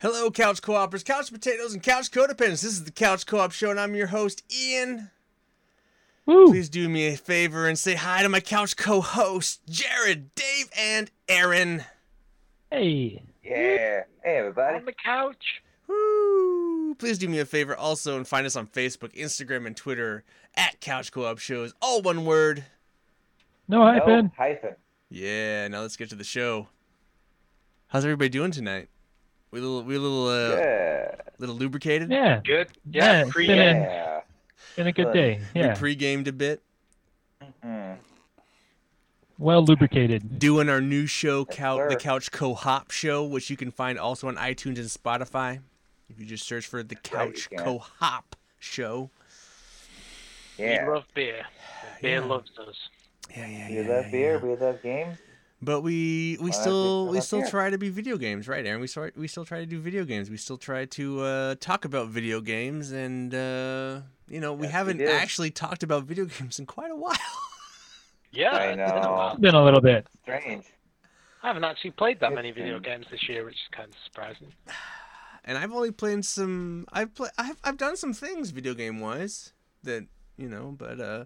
Hello, Couch Co-opers, Couch Potatoes, and Couch Codependents. This is the Couch Co-op Show, and I'm your host, Ian. Woo! Please do me a favor and say hi to my couch co-hosts, Jared, Dave, and Aaron. Hey. Yeah. Hey, everybody. On the couch. Woo! Please do me a favor also and find us on Facebook, Instagram, and Twitter at Couch Co-op Shows, all one word. No hyphen. No hyphen. Yeah, now let's get to the show. How's everybody doing tonight? We a little, we a little, uh, Yeah. little lubricated. Yeah. Good. Yeah, Yeah. pre- been a- Been a good Good. day. We pre-gamed a bit, Hmm. Well lubricated. doing our new show, Yes, Couch, the. Couch Co-Hop Show, which you can find also on iTunes and Spotify. If you just search for the Couch you can. Co-Hop Show. Yeah. We love beer. Beer Yeah. loves us. Yeah, yeah, We love beer. We love games. But we we Well, still we still here. try to be video games, right, Aaron? We still we still try to do video games. We still try to uh, talk about video games, and uh, you know we Yes, haven't do. actually talked about video games in quite a while. Yeah. I it's been a know. It's been a little bit. Strange. I haven't actually played that It's many video been- games this year, which is kind of surprising. and I've only played some. I've play. I've I've done some things video game wise that you know, but uh,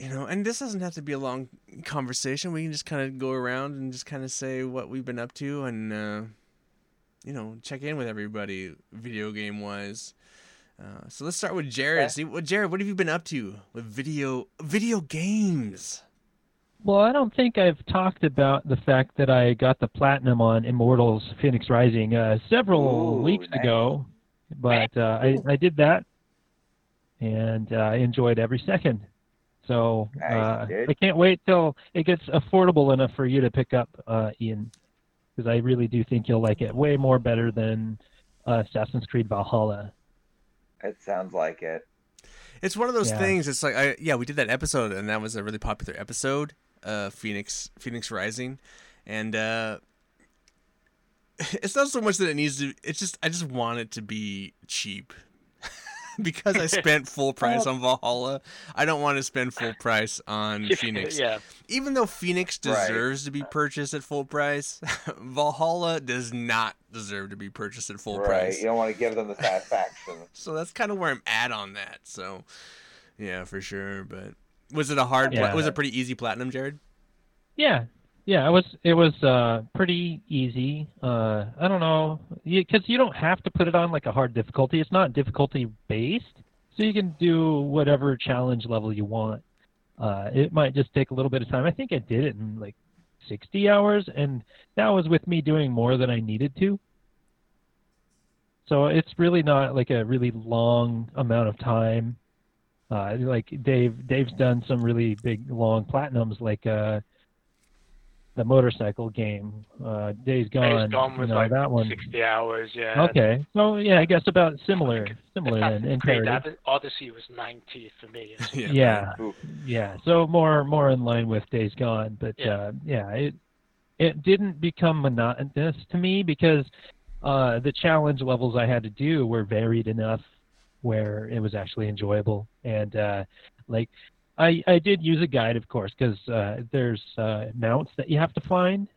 you know, and this doesn't have to be a long conversation. We can just kind of go around and just kind of say what we've been up to and uh, you know check in with everybody video game wise. Uh, so let's start with Jared. Okay. See what Jared, what have you been up to with video video games? Well, I don't think I've talked about the fact that I got the platinum on Immortals Fenyx Rising uh, several Ooh, weeks nice. ago, but uh, I, I did that, and uh, I enjoyed every second. So Nice, uh, dude. I can't wait till it gets affordable enough for you to pick up, uh, Ian, because I really do think you'll like it way more better than uh, Assassin's Creed Valhalla. It sounds like it. It's one of those Yeah. things. It's like I yeah, we did that episode and that was a really popular episode, uh Fenyx Fenyx Rising. And uh it's not so much that it needs to it's just I just want it to be cheap. because I spent full price on Valhalla, I don't want to spend full price on Fenyx. yeah. Even though Fenyx Right. deserves to be purchased at full price, Valhalla does not deserve to be purchased at full right. price. You don't want to give them the satisfaction. So that's kind of where I'm at on that. So, yeah, for sure. But was it a hard? pla- was it pretty easy platinum, Jared? Yeah, yeah, it was it was uh, pretty easy. Uh, I don't know because you don't have to put it on like a hard difficulty. It's not difficulty based, so you can do whatever challenge level you want. Uh, it might just take a little bit of time. I think I did it in like 60 hours, and that was with me doing more than I needed to. So it's really not like a really long amount of time. Uh, like Dave, Dave's done some really big long platinums, like uh, the motorcycle game, uh, Days Gone. Days Gone you know, like that one. 60 hours, yeah. Okay, so yeah, I guess about similar, similar then in Assassin's Creed parity. Odyssey was 90 for me. Yeah, Ooh. yeah. So more more in line with Days Gone, but Yeah. uh, yeah, it it didn't become monotonous to me because uh, the challenge levels I had to do were varied enough where it was actually enjoyable and uh, like I I did use a guide of course because uh, there's uh, mounts that you have to find.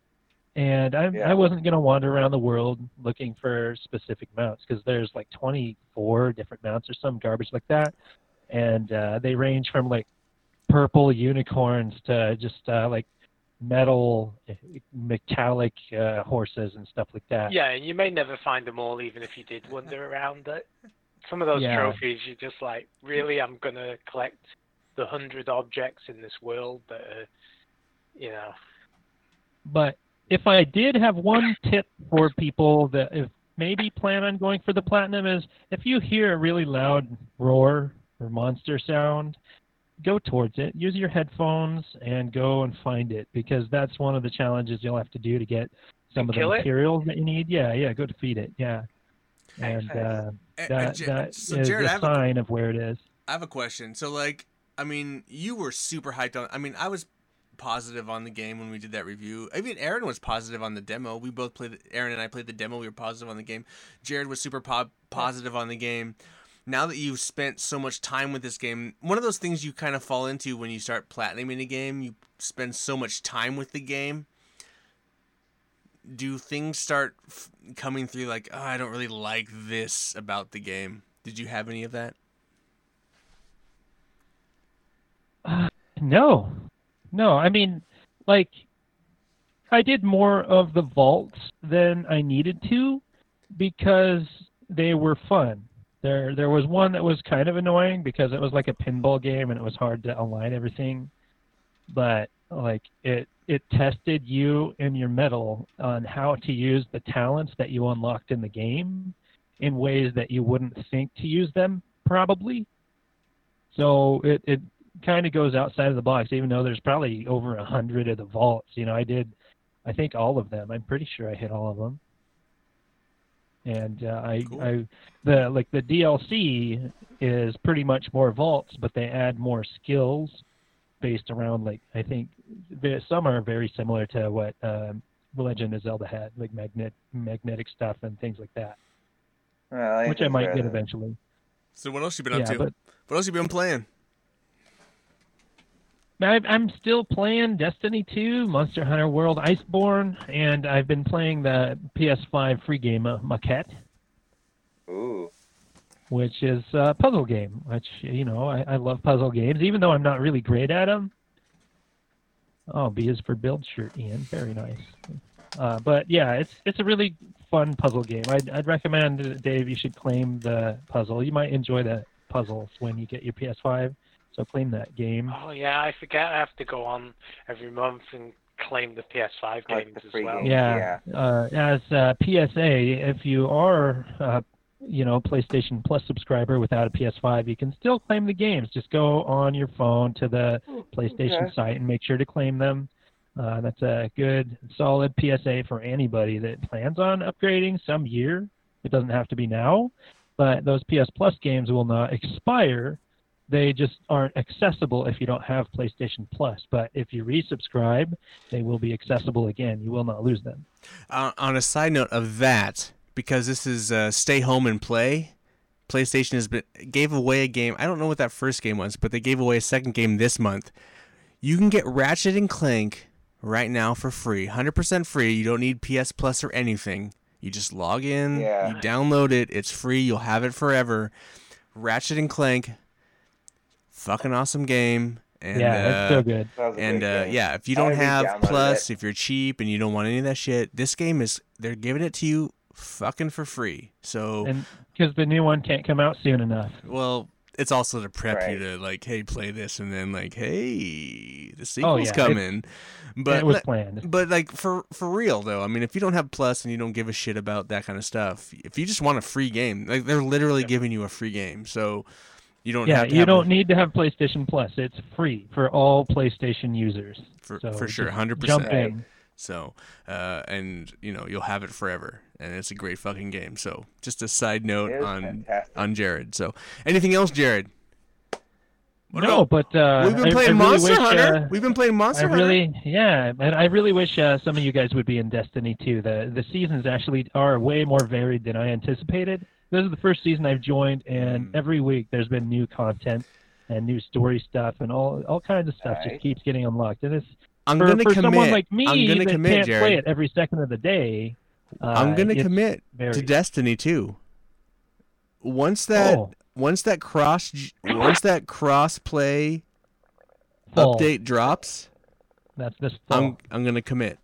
And I, Yeah. I wasn't going to wander around the world looking for specific mounts because there's like 24 different mounts or some garbage like that and uh, they range from like purple unicorns to just uh, like metal metallic uh, horses and stuff like that. Yeah, and you may never find them all, even if you did wander around it. Some of those Yeah. trophies, you're just like, really, I'm going to collect the hundred objects in this world that are, you know. But if I did have one tip for people that if maybe plan on going for the platinum is if you hear a really loud roar or monster sound, go towards it. Use your headphones and go and find it because that's one of the challenges you'll have to do to get some of the kill it? materials that you need. Yeah, yeah, go defeat it. Yeah. And uh, that, a- Ja- that is so Jared, I a have, a, sign of where it is. I have a question. So like, I mean, you were super hyped on. I mean, I was positive on the game when we did that review. I mean, Aaron was positive on the demo. We both played. Aaron and I played the demo. We were positive on the game. Jared was super po- positive on the game. Now that you've spent so much time with this game, one of those things you kind of fall into when you start platinuming a game, you spend so much time with the game. Do things start f- coming through like, oh, I don't really like this about the game? Did you have any of that? No, no. I mean, like, I did more of the vaults than I needed to because they were fun. There, there was one that was kind of annoying because it was like a pinball game and it was hard to align everything. But like, it it tested you and your mettle on how to use the talents that you unlocked in the game in ways that you wouldn't think to use them probably. So it, it kind of goes outside of the box, even though there's probably over a hundred of the vaults. You know, I did, I think all of them. I'm pretty sure I hit all of them. And uh, I, Cool. I, the like the DLC is pretty much more vaults, but they add more skills based around like I think the- some are very similar to what um, Legend of Zelda had, like magnet magnetic stuff and things like that, Well, I which I might get eventually. So what else you been up Yeah, to? but What else you been playing? I'm still playing Destiny 2, Monster Hunter World Iceborne, and I've been playing the PS5 free game uh, Maquette, Ooh. which is a puzzle game. Which you know I, I love puzzle games, even though I'm not really great at them. Oh, B is for build shirt, Ian. Very nice. Uh, but yeah, it's it's a really fun puzzle game. I'd, I'd recommend Dave you should claim the puzzle. You might enjoy the puzzles when you get your PS5. So claim that game. Oh yeah, I forget I have to go on every month and claim the PS5 Like games the as well. games. Yeah. Uh, as uh, PSA, if you are, uh, you know, PlayStation Plus subscriber without a PS5, you can still claim the games. Just go on your phone to the PlayStation Okay. site and make sure to claim them. Uh, that's a good, solid PSA for anybody that plans on upgrading some year. It doesn't have to be now, but those PS Plus games will not expire. They just aren't accessible if you don't have PlayStation Plus. But if you resubscribe, they will be accessible again. You will not lose them. Uh, on a side note of that, because this is uh, stay home and play, PlayStation has been gave away a game. I don't know what that first game was, but they gave away a second game this month. You can get Ratchet and Clank right now for free, hundred percent free. You don't need PS Plus or anything. You just log in, Yeah. you download it. It's free. You'll have it forever. Ratchet and Clank, fucking awesome game. And, yeah, uh, that's so good. That was a and uh, yeah, if you don't have Plus, it. if you're cheap and you don't want any of that shit, this game is they're giving it to you fucking for free. So, And because the new one can't come out soon enough. well, it's also to prep you to like, hey, play this, and then like, hey, the sequel's Oh, yeah, coming. But it was le- planned. but like for for real though, I mean, if you don't have Plus and you don't give a shit about that kind of stuff, if you just want a free game, like they're literally Yeah. giving you a free game, so you don't Yeah, have to you have don't a- need to have PlayStation Plus. It's free for all PlayStation users. for So for sure, just hundred Jump percent. in. So, uh, and you know, you'll have it forever, and it's a great fucking game. So, just a side note on fantastic. on Jared. So, anything else, Jared? What no, about- but uh, we've been I- I playing really Monster wish, Hunter. uh, we've been playing Monster I Hunter. really, yeah, and I really wish uh, some of you guys would be in Destiny 2. The the seasons actually are way more varied than I anticipated. This is the first season I've joined, and Mm. every week there's been new content and new story stuff and all all kinds of stuff Nice. just keeps getting unlocked. And it's I'm for, gonna for commit. someone like me I'm gonna that commit, can't Jared. play it every second of the day. Uh, I'm gonna commit to. Destiny 2. Once that Oh, once that cross once that cross play update drops, That's this fall. I'm I'm gonna commit.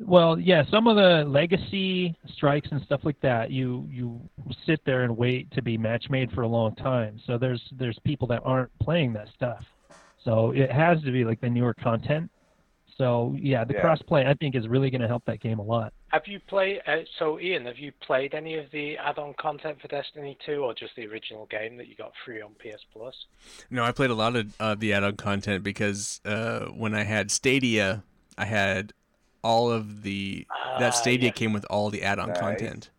Well, yeah, some of the legacy strikes and stuff like that, you you sit there and wait to be match made for a long time. So there's there's people that aren't playing that stuff. So it has to be like the newer content. So yeah, the Yeah. crossplay I think is really going to help that game a lot. Have you played? Uh, so Ian, have you played any of the add-on content for Destiny 2, or just the original game that you got free on PS Plus? No, I played a lot of uh, the add-on content because uh, when I had Stadia, I had all of the Ah, that Stadia yes. came with all the add-on Nice. content.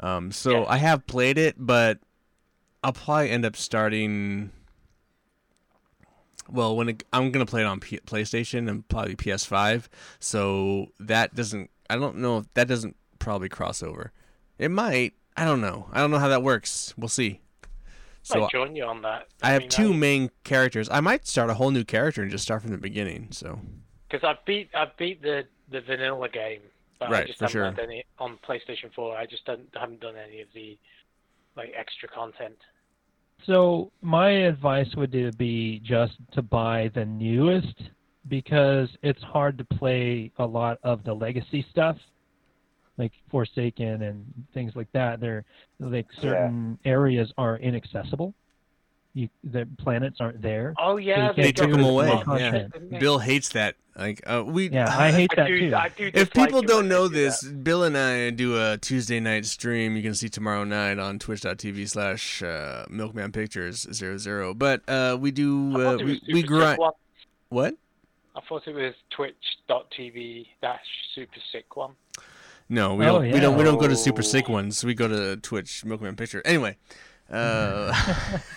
Um, so Yes. I have played it, but I'll probably end up starting well, when it, I'm gonna play it on P- PlayStation and probably PS5, so that doesn't. I don't know if that doesn't probably cross over. It might. I don't know. I don't know how that works. We'll see. So Might join you on that. I have two I- main characters. I might start a whole new character and just start from the beginning. So Because I beat I beat the the vanilla game, but I Right, just for haven't sure. had any on PlayStation 4. I just haven't, haven't done any of the like extra content. So my advice would be just to buy the newest because it's hard to play a lot of the legacy stuff, like Forsaken and things like that. They're like certain areas are inaccessible. You the planets aren't there. Oh yeah, you they can't took them away. Yeah. content. Didn't they? Bill hates that. Like uh, we. Yeah, I hate I that do, too. I do If people don't know do this, that. Bill and I do a Tuesday night stream. You can see tomorrow night on twitch.tv slash uh, Milkman Pictures zero zero. But uh, we I do thought uh, it we was we Super grind. Sick One. What? I thought it was twitch.tv dash super sick one. No, we Oh, don't. We don't. We don't go to super Oh. sick ones. We go to Twitch Milkman Picture. Anyway, uh,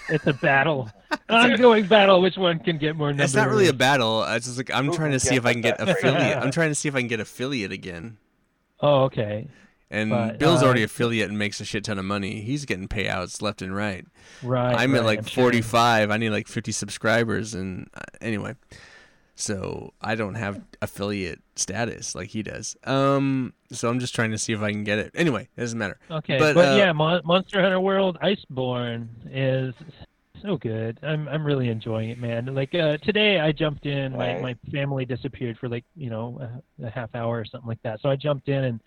It's a battle, ongoing battle. Which one can get more numbers? it's not really a battle. It's just like I'm Who trying to see if I can get affiliate. I'm trying to see if I can get affiliate again. Oh, okay, And But, Bill's uh, already affiliate and makes a shit ton of money. He's getting payouts left and right. right. I'm at like I'm sure. 45. I need like 50 subscribers, and uh, anyway, so I don't have affiliate status like he does. Um, so I'm just trying to see if I can get it. Anyway, it doesn't matter. Okay, But, but, uh, yeah, Mon- Monster Hunter World Iceborne is so good. I'm I'm really enjoying it, man. Like uh, today, I jumped in. My Right. my family disappeared for like you know a, a half hour or something like that. So I jumped in and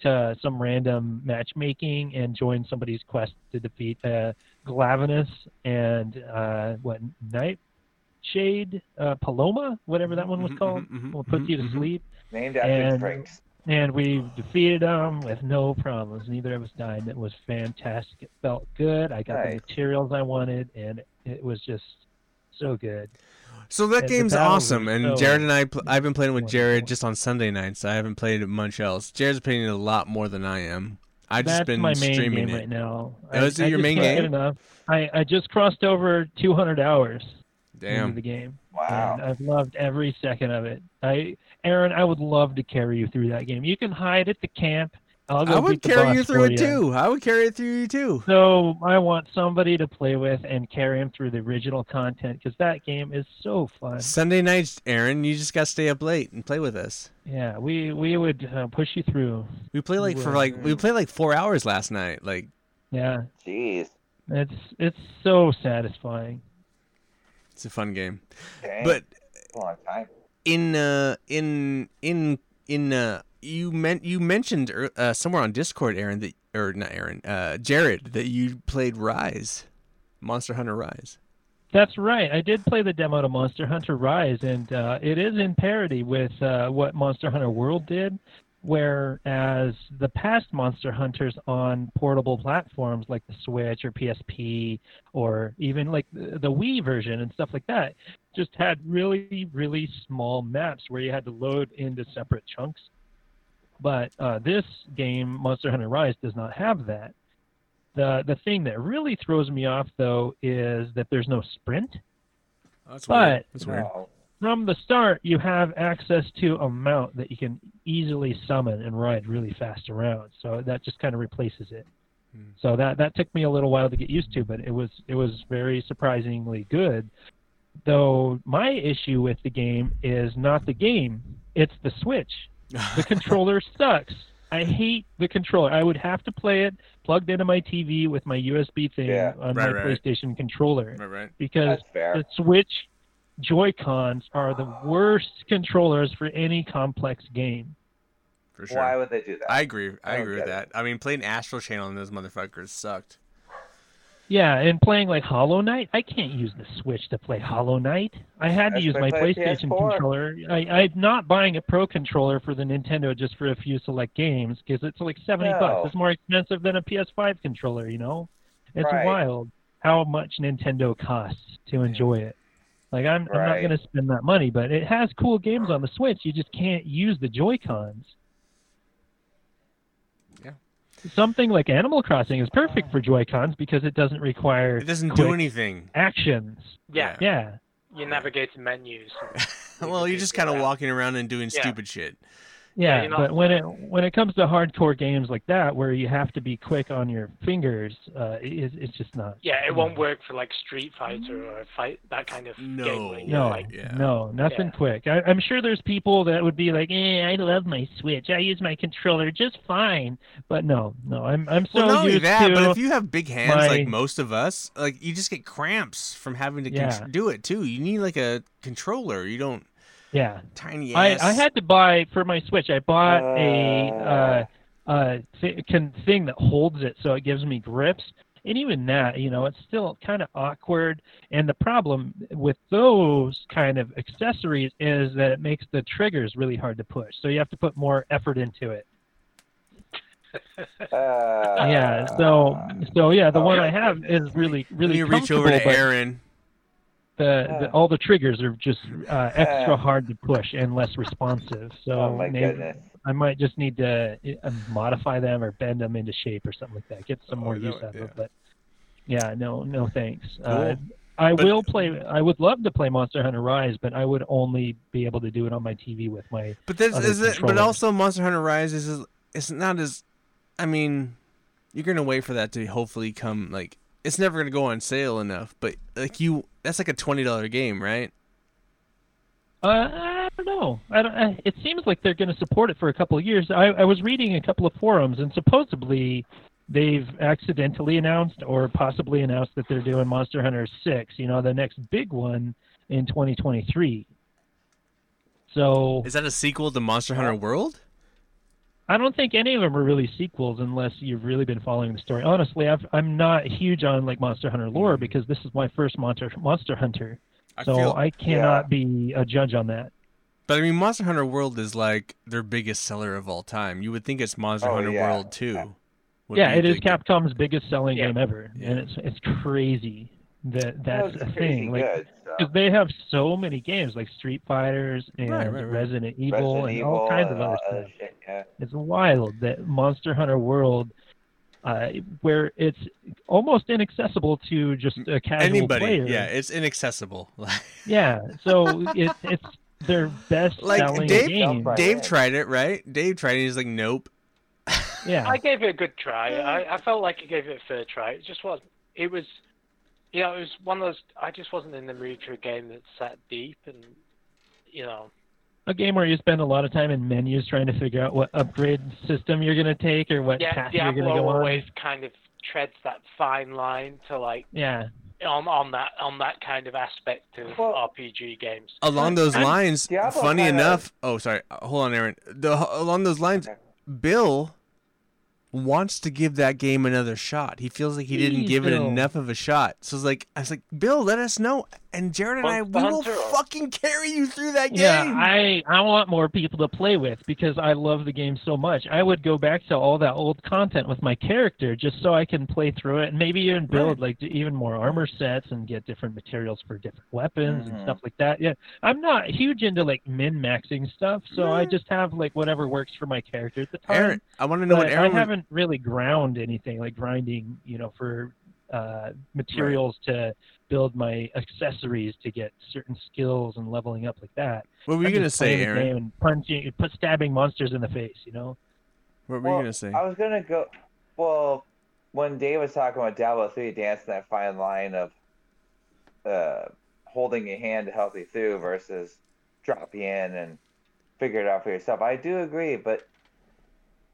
to some random matchmaking and joined somebody's quest to defeat uh, Glavenus and uh, what Nightshade uh, Paloma, whatever that one was Mhm, called. mhm, mhm, What puts you to sleep Named after And- drinks. and we defeated them with no problems. Neither of us died. It was fantastic. It felt good. I got Nice. the materials I wanted, and it was just so good. So that And game's awesome, and so Jared and I, pl- I've been playing with. Jared just on Sunday nights. I haven't played it much else. Jared's playing it a lot more than I am. I've just That's been my main streaming game it. right now. Oh, is it I your just main game? enough. I, I just crossed over 200 hours into Damn. the game, Wow. and I've loved every second of it. I, Aaron, I would love to carry you through that game. You can hide at the camp. I'll go I would carry you through for it too. I would carry it through you too. So I want somebody to play with and carry him through the original content because that game is so fun. Sunday nights, Aaron, you just got to stay up late and play with us. Yeah, we we would uh, push you through. We play like for like we played like four hours last night. Like Yeah, Jeez. it's it's so satisfying. It's a fun game. Dang. But a long time. in uh in in in uh you meant you mentioned uh, somewhere on Discord, Aaron that or not Aaron, uh Jared that you played Rise, Monster Hunter Rise. That's right. I did play the demo to Monster Hunter Rise, and uh, it is in parody with uh, what Monster Hunter World did. Whereas the past Monster Hunters on portable platforms like the Switch or PSP or even like the, the Wii version and stuff like that just had really, really small maps where you had to load into separate chunks. But uh, this game, Monster Hunter Rise, does not have that. The the thing that really throws me off though is that there's no sprint. Oh, that's But- weird. That's weird. No. From the start, you have access to a mount that you can easily summon and ride really fast around. So that just kind of replaces it. Hmm. So that that took me a little while to get used to, but it was it was very surprisingly good. Though my issue with the game is not the game, it's the Switch. The controller sucks. I hate the controller. I would have to play it plugged into my TV with my USB thing Yeah. on Right, my right. PlayStation controller right, right. because That's the Switch Joy Cons are the worst controllers for any complex game. For sure. Why would they do that? I agree. I, I agree with get that. I mean, playing Astral Chain and those motherfuckers sucked. Yeah, and playing like Hollow Knight, I can't use the Switch to play Hollow Knight. I had to That's use my play PlayStation PS4. controller. I, I'm not buying a Pro controller for the Nintendo just for a few select games because it's like 70 No. bucks. It's more expensive than a PS5 controller, you know? It's Right. wild how much Nintendo costs to enjoy it. Like I'm, I'm not going to spend that money, but it has cool games on the Switch. You just can't use the Joy Cons. Yeah. Something like Animal Crossing is perfect for Joy Cons because it doesn't require It doesn't quick do anything. actions. Yeah. Yeah. your navigator menus. well, you're just kind of walking around and doing Yeah. stupid shit. Yeah, you're not- but when it when it comes to hardcore games like that, where you have to be quick on your fingers, uh, it, it's just not. Yeah, it won't work for like Street Fighter or fight that kind of No. game. Where you're No, like, Yeah. no, nothing Yeah. quick. I, I'm sure there's people that would be like, "Eh, I love my Switch. I use my controller just fine." But no, no, I'm I'm so well, not only used that, to. but if you have big hands my- like most of us, like you just get cramps from having to con- do it too. You need like a controller. You don't yeah, tiny I, ass. I had to buy for my Switch. I bought a Uh. uh, uh, th- can, thing that holds it so it gives me grips. And even that, you know, it's still kind of awkward. And the problem with those kind of accessories is that it makes the triggers really hard to push. So you have to put more effort into it. Uh, yeah. So so yeah, the one I have is really Let really me reach over to but Aaron. The, the all the triggers are just uh, extra Uh. hard to push and less responsive. So Oh my maybe- goodness. I might just need to uh, modify them or bend them into shape or something like that. Get some Oh, more that use out of yeah. it. But yeah, no, no thanks. Uh, I But- will play. I would love to play Monster Hunter Rise, but I would only be able to do it on my TV with my. But this other is it. But also, Monster Hunter Rise is it's not as. I mean, you're gonna wait for that to hopefully come. Like, it's never gonna go on sale enough. But like you, that's like a twenty dollar game, right? Uh, I don't know. I don't. I, it seems like they're going to support it for a couple of years. I, I was reading a couple of forums, and supposedly they've accidentally announced or possibly announced that they're doing Monster Hunter Six. You know, the next big one in 2023. So Is that a sequel to Monster Hunter World? I don't think any of them are really sequels unless you've really been following the story. Honestly, I've, I'm not huge on like Monster Hunter lore mm-hmm. because this is my first Monster Monster Hunter, I so feel, I cannot be a judge on that. but I mean, Monster Hunter World is like their biggest seller of all time. You would think it's Monster Oh, Hunter yeah. World too. would yeah, it is. Capcom's biggest selling Yeah. game ever, Yeah. and it's it's crazy that that's That a was crazy thing. Like, so. they have so many games like Street Fighters and Right, right, right. Resident Evil Resident and Evil all kinds of and other all stuff. shit, yeah. It's wild that Monster Hunter World, uh, where it's almost inaccessible to just a casual Anybody, player. yeah, it's inaccessible. Yeah, so it's it's their best Like, selling Dave- game. Right. Dave tried it, right? Dave tried it. He's like, nope. Yeah, I gave it a good try. I, I felt like I gave it a fair try. It just was. It was. You know, it was one of those. I just wasn't in the mood for a game that's that deep, and you know, a game where you spend a lot of time in menus trying to figure out what upgrade system you're gonna take or what yeah, path you're gonna go on. always kind of treads that fine line to like Yeah, on on that on that kind of aspect of Well- RPG games. Along those I'm- lines, Diablo funny kinda- enough. Oh, sorry. Hold on, Aaron. The, along those lines, Okay. Bill wants to give that game another shot. He feels like he didn't Please, give it enough of a shot. So it's like I was like, Bill, let us know. And Jared and I, we will fucking carry you through that game. yeah. I I want more people to play with because I love the game so much. I would go back to all that old content with my character just so I can play through it and maybe even build like even more armor sets and get different materials for different weapons and Mhm. stuff like that. Yeah, I'm not huge into like min maxing stuff, so I just have like whatever works for my character at the time. Aaron, I want to know what but I Aaron. Was- haven't really ground anything like grinding, you know, for uh, materials to build my accessories to get certain skills and leveling up like that. what were you I'm gonna say, Aaron? And punching, put stabbing monsters in the face, you know. What were Well, you gonna say? I was gonna go. Well, when Dave was talking about Diablo 3 dancing that fine line of uh, holding your hand to help you through versus drop you in and figure it out for yourself, I do agree, but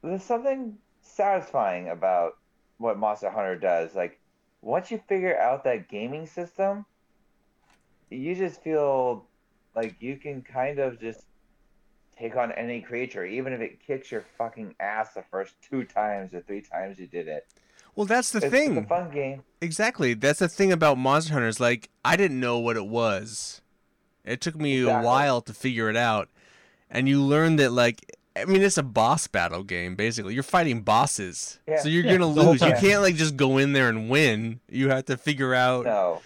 there's something satisfying about what Monster Hunter does. Like, once you figure out that gaming system, you just feel like you can kind of just take on any creature, even if it kicks your fucking ass the first two times or three times you did it. well, that's the it's, thing. It's a fun game. Exactly. That's the thing about Monster Hunters. Like, I didn't know what it was. It took me a while to figure it out. And you learn that, like, I mean, it's a boss battle game, basically. You're fighting bosses. Yeah. So you're Yeah, going to lose. You can't, like, just go in there and win. You have to figure out No.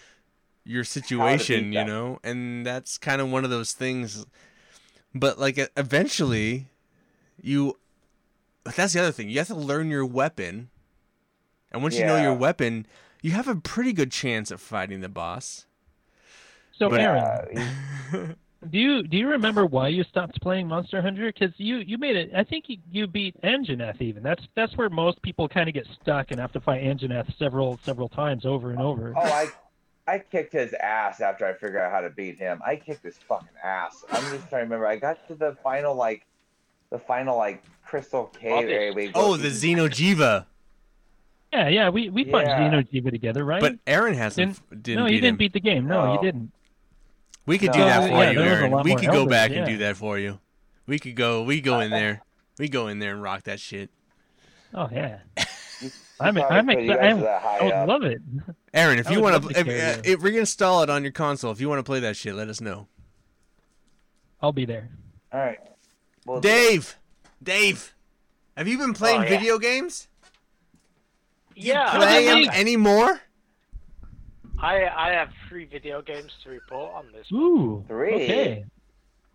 your situation, you know? And that's kind of one of those things. But, like, eventually, you. But that's the other thing. You have to learn your weapon. And once you know your weapon, you have a pretty good chance at fighting the boss. So But- Aaron, Yeah, do you do you remember why you stopped playing Monster Hunter? Because you you made it. I think you, you beat Anjanath even. That's that's where most people kind of get stuck and have to fight Anjanath several several times over and over. Oh, I, I kicked his ass after I figured out how to beat him. I kicked his fucking ass. I'm just trying to remember. I got to the final like, the final like crystal cave Oh, this- area. where oh, the Xeno'jiiva. Yeah, yeah. We we fought Yeah. Xeno'jiiva together, right? But Aaron hasn't didn't, no, beat you didn't him. beat the game. No, No. you didn't. We could do that for yeah, you, there was a Aaron. We could go elders, back and do that for you. We could go. We go in there. We go in there and rock that shit. Oh yeah. I'm probably I'm put you I'm, I would up. love it. Aaron, if I you want to, to if, carry uh, you. if reinstall it on your console, if you want to play that shit, let us know. I'll be there. All right. Well, Dave, Dave, have you been playing Oh, yeah. video games? Yeah, Play I, them anymore? I I have three video games to report on this. Ooh. Three? Okay.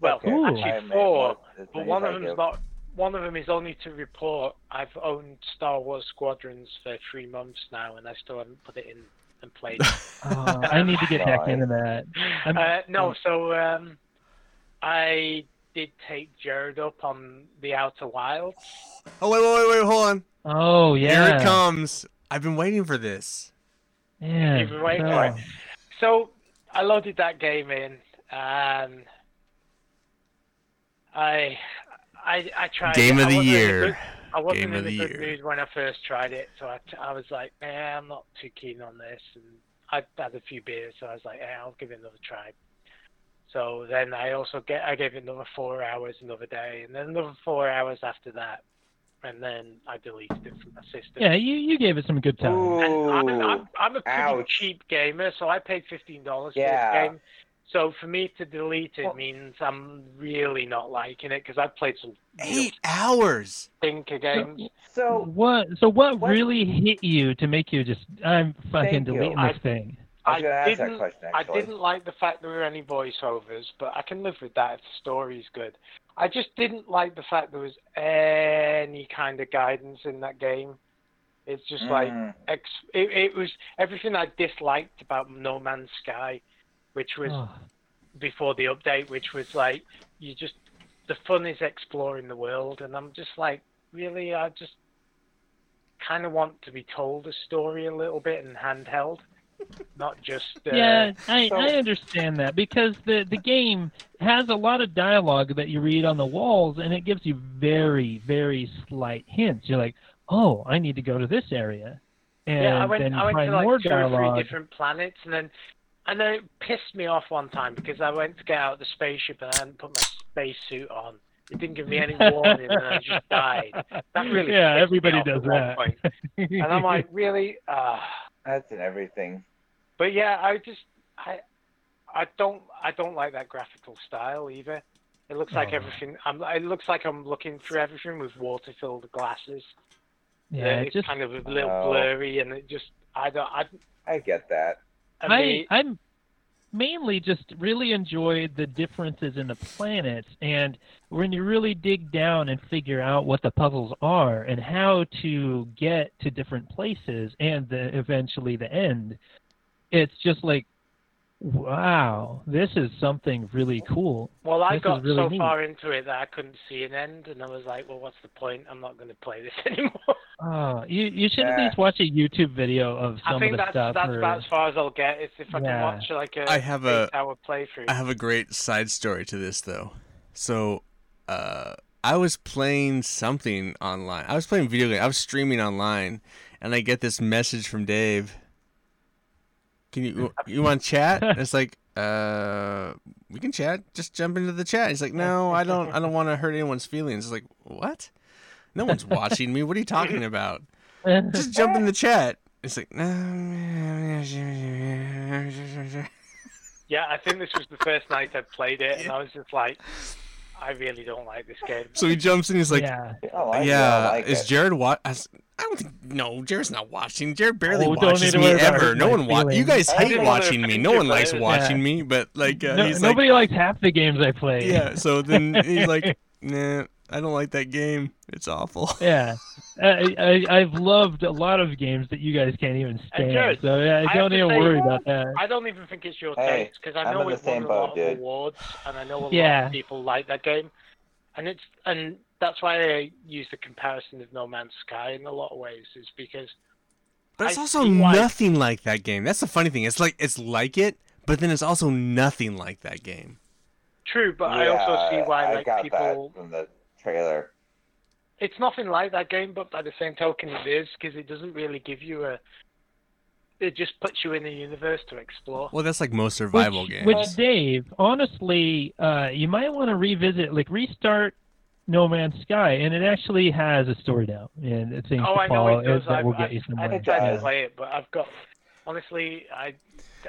Well, okay, actually admit, four, but one of I them is give. not. One of them is only to report. I've owned Star Wars Squadrons for three months now, and I still haven't put it in and played. it. Uh, I need to get back into that. Uh, no, so um, I did take Jared up on the Outer Wilds. Oh wait, wait, wait, wait, hold on. Oh yeah. Here it comes. I've been waiting for this. Yeah. You've been waiting oh. for it. So I loaded that game in, and I, I, I tried. Game it. of the wasn't in a year. good- I wasn't Game in of a the good year. mood when I first tried it, so I, I was like, eh, I'm not too keen on this, and I had a few beers, so I was like, eh, I'll give it another try. So then I also get I gave it another four hours another day, and then another four hours after that, and then I deleted it from my system. Yeah, you, you gave it some good time. And I'm, Ooh. I'm, I'm a pretty ouch. cheap gamer, so I paid fifteen dollars Yeah. for this game. So for me to delete it Well- means I'm really not liking it because I've played some real Eight hours. stinker games. So What? So what, What- really hit you to make you just I'm fucking Thank you. deleting I- this thing? I was going to ask didn't, question I actually. didn't like the fact there were any voiceovers, but I can live with that if the story's good. I just didn't like the fact there was any kind of guidance in that game. It's just like Mm. ex- it, it was everything I disliked about No Man's Sky, which was Oh, before the update, which was like you just the fun is exploring the world, and I'm just like, really, I just kind of want to be told a story a little bit and handheld, not just uh, yeah, I, so- I understand that because the the game has a lot of dialogue that you read on the walls, and it gives you very very slight hints. You're like, oh, I need to go to this area, and yeah. I went then you I went find to like more two or three different planets, and then and then it pissed me off one time because I went to get out of the spaceship and I hadn't put my spacesuit on. It didn't give me any warning, and I just died. That really yeah, pissed me everybody off does at one that. point. And I'm like, really? Uh, That's in everything. But yeah, I just I I don't I don't like that graphical style either. It looks like Oh. everything. I'm. It looks like I'm looking through everything with water-filled glasses. yeah, it's just kind of a little Oh. blurry, and it just I don't. I, I get that. and I I'm mainly just really enjoyed the differences in the planets and when you really dig down and figure out what the puzzles are and how to get to different places and the eventually the end it's just like wow this is something really cool well, I this got really so neat. far into it that I couldn't see an end, and I was like, well, what's the point? I'm not going to play this anymore. oh you you should at least watch a youtube video of I some think of the that's stuff that's or- about as far as I'll get. Is if I can Yeah. watch like a I have a- eight-hour playthrough. I have a great side story to this though. So, uh, I was playing something online. I was playing video game. I was streaming online, and I get this message from Dave. Can you you want chat? It's like, uh, we can chat. Just jump into the chat. He's like, no, I don't. I don't want to hurt anyone's feelings. It's like, what? No one's watching me. What are you talking about? Just jump in the chat. It's like, no. Yeah, I think this was the first night I played it, and I was just like, I really don't like this game. So he jumps in. He's like, yeah I like yeah, I like is it. Jared wa I don't think no, Jared's not watching. Jared barely Oh, watches me ever. No one wa- You guys hate watching me. No one but- likes Yeah. watching me, but like uh, No- he's like, nobody likes half the games i play yeah. So then he's like, nah. I don't like that game. It's awful. Yeah, I, I I've loved a lot of games that you guys can't even stand. Jared, so yeah, I don't to even say- worry about that. I don't even think it's your Hey, taste because I I'm know in the it won same a boat, lot dude. of awards, and I know a lot of people like that game, and it's and that's why I use the comparison of No Man's Sky in a lot of ways, is because But it's I also see why- nothing like that game. That's the funny thing. It's like it's like it, but then it's also nothing like that game. true, but I also see Yeah, why I like got people. That from the trailer. It's nothing like that game, but by the same token, it is because it doesn't really give you a. It just puts you in a universe to explore. Well, that's like most survival which, games. Which Dave, honestly, uh, you might want to revisit, like restart No Man's Sky, and it actually has a story now, and it seems Oh, to I know follow it does. that I've, will get I've, you somewhere. I've tried to play it, but I've got. Honestly, I.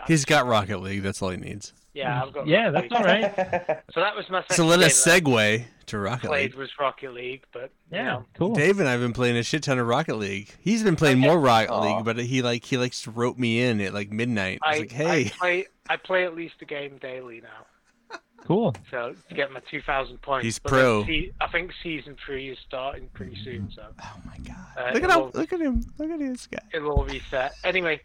He's got Rocket League. That's all he needs. Yeah, I've got. Yeah, Rocket that's League. all right. So that was my second So let us segue to Rocket played League. was Rocket League, but you Yeah, know, cool. Dave and I've been playing a shit ton of Rocket League. He's been playing Okay. more Rocket Aw. League, but he like he likes to rope me in at like midnight. I was I, like, hey, I play I play at least a game daily now, Cool. so to get my 2,000 points. He's But pro. se- I think season three is starting pretty soon, so oh my god, Uh, look at it how look at him, look at this guy. it'll all reset. Anyway,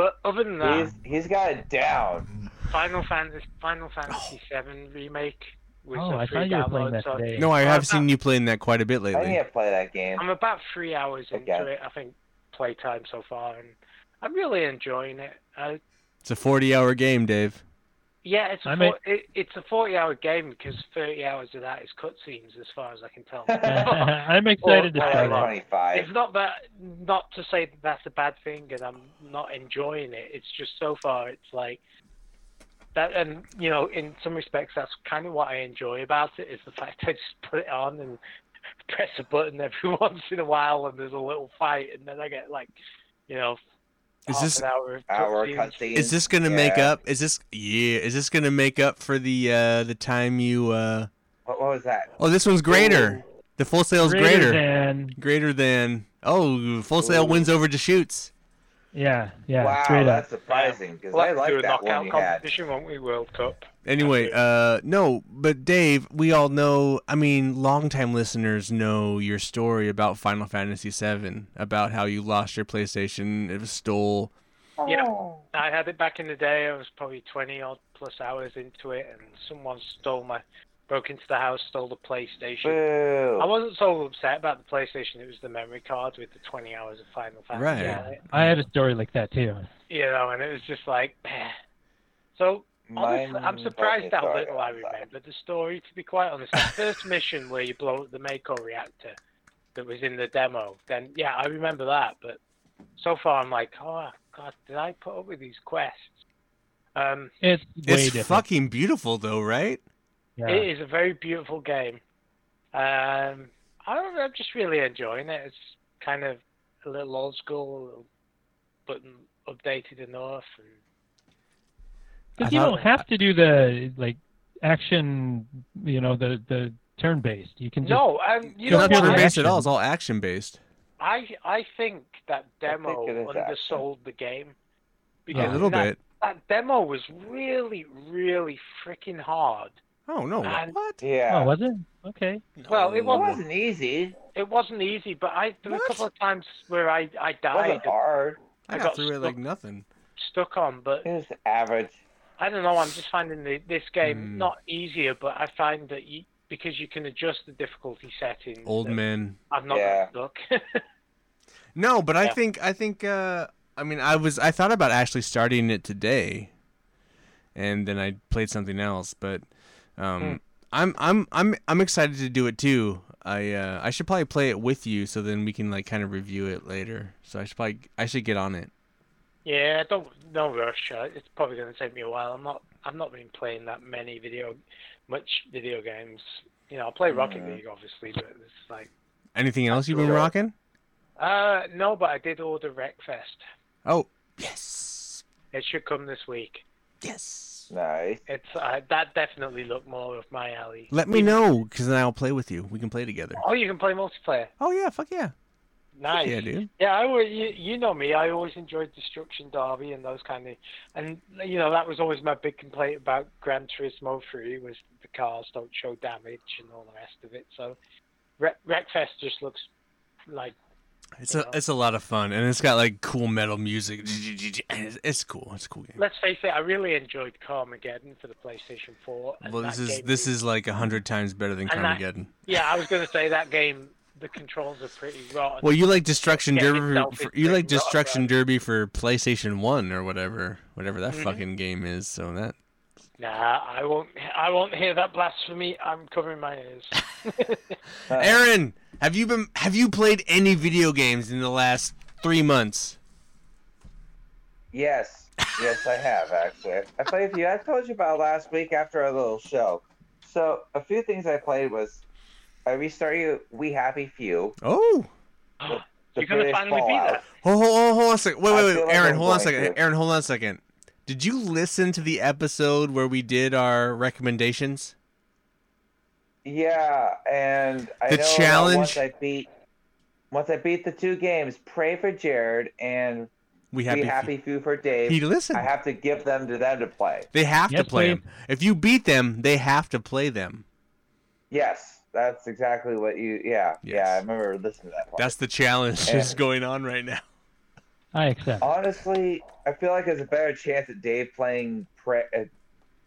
but other than that, he's he's got it down. Final Fantasy Final Fantasy oh. VII remake was Oh, a I free thought you were playing that today. No, I I'm have about- seen you playing that quite a bit lately. I need lately. to play that game. I'm about three hours into it. I think playtime so far, and I'm really enjoying it. I, It's a 40-hour game, Dave. Yeah, it's a I four, it, it's a forty-hour game because thirty hours of that is cutscenes, as far as I can tell. I'm excited to Well, start it. Twenty-five. it's not that, not to say that that's a bad thing, and I'm not enjoying it. It's just so far, it's like that, and you know, in some respects, that's kind of what I enjoy about it is the fact I just put it on and press a button every once in a while, and there's a little fight, and then I get like, you know, Is this hour Hour cutscene. is this gonna make up? Is this yeah? Is this gonna make up for the uh the time you uh? What, what was that? Oh, this one's greater. The Full Sail's greater. than Greater than. Oh, full sale Ooh. wins over Deschutes. Yeah, yeah, wow, straight up. that's surprising because We'll I do like a that one knockout you had. competition, won't we? World Cup. Anyway, uh, no, but Dave, we all know. I mean, longtime listeners know your story about Final Fantasy VII, about how you lost your PlayStation, it was stole. Yeah, I had it back in the day. I was probably 20 odd plus hours into it, and someone stole my, broke into the house, stole the PlayStation. I wasn't so upset about the PlayStation. It was the memory card with the 20 hours of Final Fantasy. Right. on it, I had a story like that too. You know, and it was just like, so honestly, I'm surprised how little I about remember the story. To be quite honest, the first mission where you blow up the Mako reactor that was in the demo, then yeah, I remember that. But so far, I'm like, oh god, did I put up with these quests? Um, It's way It's different. fucking beautiful, though, right? Yeah. It is a very beautiful game. Um, I don't know, I'm just really enjoying it. It's kind of a little old school, but updated enough. And Because you don't have to do the like action, you know, the the turn based. You can just... no. Um, you it's not Computer what? turn based at all. It's all action based. I I think that demo it is undersold the game a because little that, bit. that demo was really, really freaking hard. Oh no! And- What? Yeah. Oh, was it? Okay. Well, it it wasn't- wasn't easy. It wasn't easy, but I there were a couple of times where I I It died, wasn't hard. I I got got through it like nothing. stuck on, but It was average. I don't know. I'm just finding the, this game Hmm. not easier, but I find that you, because you can adjust the difficulty settings. Old that men. I've not Yeah. got stuck. No, but I think I think uh I mean I was I thought about actually starting it today and then I played something else, but um Hmm. I'm I'm I'm I'm excited to do it too. I uh I should probably play it with you so then we can like kind of review it later. So I should probably I should get on it. yeah, don't no rush. Uh, It's probably going to take me a while. I'm not. I've not been playing that many video, much video games. You know, I play Rocket Mhm. League obviously, but it's like, Anything else you've been Sure. rocking? uh, no, but I did order Wreckfest. Oh, yes. It should come this week. Yes. Nice. It's uh, that definitely looked more of my alley. Let me know cuz then I'll play with you. We can play together. Oh, you can play multiplayer. Oh yeah, fuck yeah. Nice. Yeah, dude. Yeah, I always, you, you know me. I always enjoyed Destruction Derby and those kind of, and you know that was always my big complaint about Gran Turismo 3 was the cars don't show damage and all the rest of it. So Wreck, Wreckfest just looks like It's a know? it's a lot of fun, and it's got like cool metal music. It's, it's cool. It's a cool game. let's face it, I really enjoyed Carmageddon for the PlayStation 4. Well, this is this is like a hundred times better than And that- Carmageddon. Yeah, I was going to say that game. The controls are pretty rotten. Well, you like Destruction Getting Derby. For, you like Destruction right? Derby for PlayStation One or whatever, whatever that Mhm. fucking game is. So that Nah, I won't. I won't hear that blasphemy. I'm covering my ears. Uh, Aaron, have you been have you played any video games in the last three months? Yes, yes, I have actually. I played a few. I told you about last week after our little show. So a few things I played was I restarted We Happy Few. Oh, The You're gonna British finally beat that. hold, hold, hold, hold on a second. Wait, I wait, wait, feel like Aaron, I'm hold on a second. to. Aaron, hold on a second. Did you listen to the episode where we did our recommendations? Yeah, and I The know challenge- once I beat once I beat the two games, Prey for Jared and We Be happy. Happy Few for Dave. He listened. I have to give them to them to play. They have to play please. them. If you beat them, they have to play them. Yes, that's exactly what you. Yeah, Yes. yeah. I remember listening to that part. That's the challenge Yeah. that's going on right now. I accept. Honestly, I feel like there's a better chance at Dave playing Prey, uh,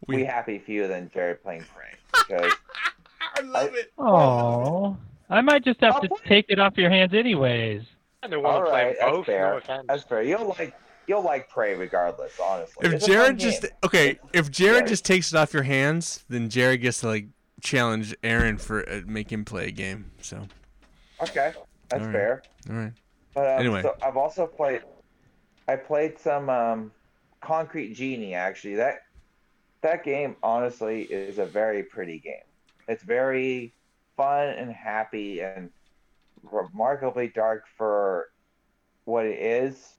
We- We Happy Few than Jared playing Prey because I love it. Oh, I might just have I'll to play- take it off your hands anyways. I don't want all to play right, that's both. fair. No. That's fair. You'll like you'll like Prey regardless. Honestly, If It's Jared just game. okay, if Jared Jared. just takes it off your hands, then Jared gets to like challenge Aaron for uh, make him play a game. So, okay, that's All right. fair. all right. But um, Anyway. so I've also played. I played some um, Concrete Genie. Actually, that that game honestly is a very pretty game. It's very fun and happy and remarkably dark for what it is.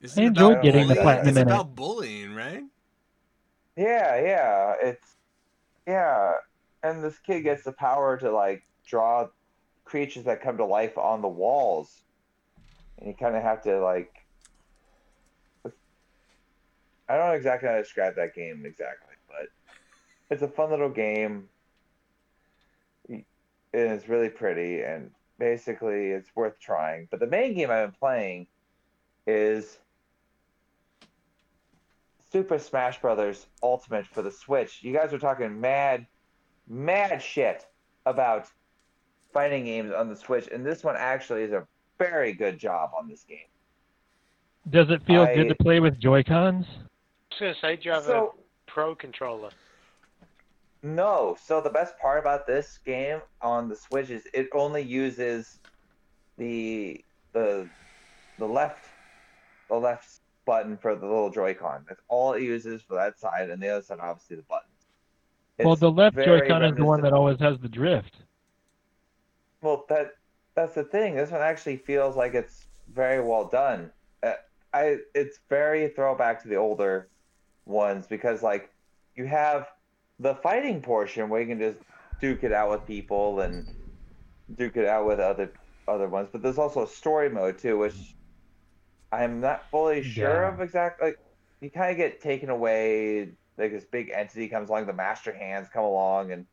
Isn't I enjoyed about getting the platinum It's in it. about bullying, right? Yeah, yeah, it's yeah, and this kid gets the power to like draw creatures that come to life on the walls, and you kind of have to like. I don't know exactly how to describe that game exactly, but it's a fun little game. And it's really pretty, and basically, it's worth trying. But the main game I've been playing is Super Smash Brothers Ultimate for the Switch. You guys are talking mad, mad shit about fighting games on the Switch, and this one actually is a very good job on this game. Does it feel I- good to play with Joy Cons? I was going to say, do you have So a pro controller? No, so the best part about this game on the Switch is it only uses the the the left the left button for the little Joy-Con. That's all it uses for that side, and the other side obviously the buttons. well, the left Joy-Con is the one that always has the drift. Well, that that's the thing. This one actually feels like it's very well done. Uh, I it's very throwback to the older ones because like you have the fighting portion where you can just duke it out with people and duke it out with other other ones, but there's also a story mode too, which I'm not fully sure Yeah. of exactly. Like you kind of get taken away. Like this big entity comes along, the master hands come along and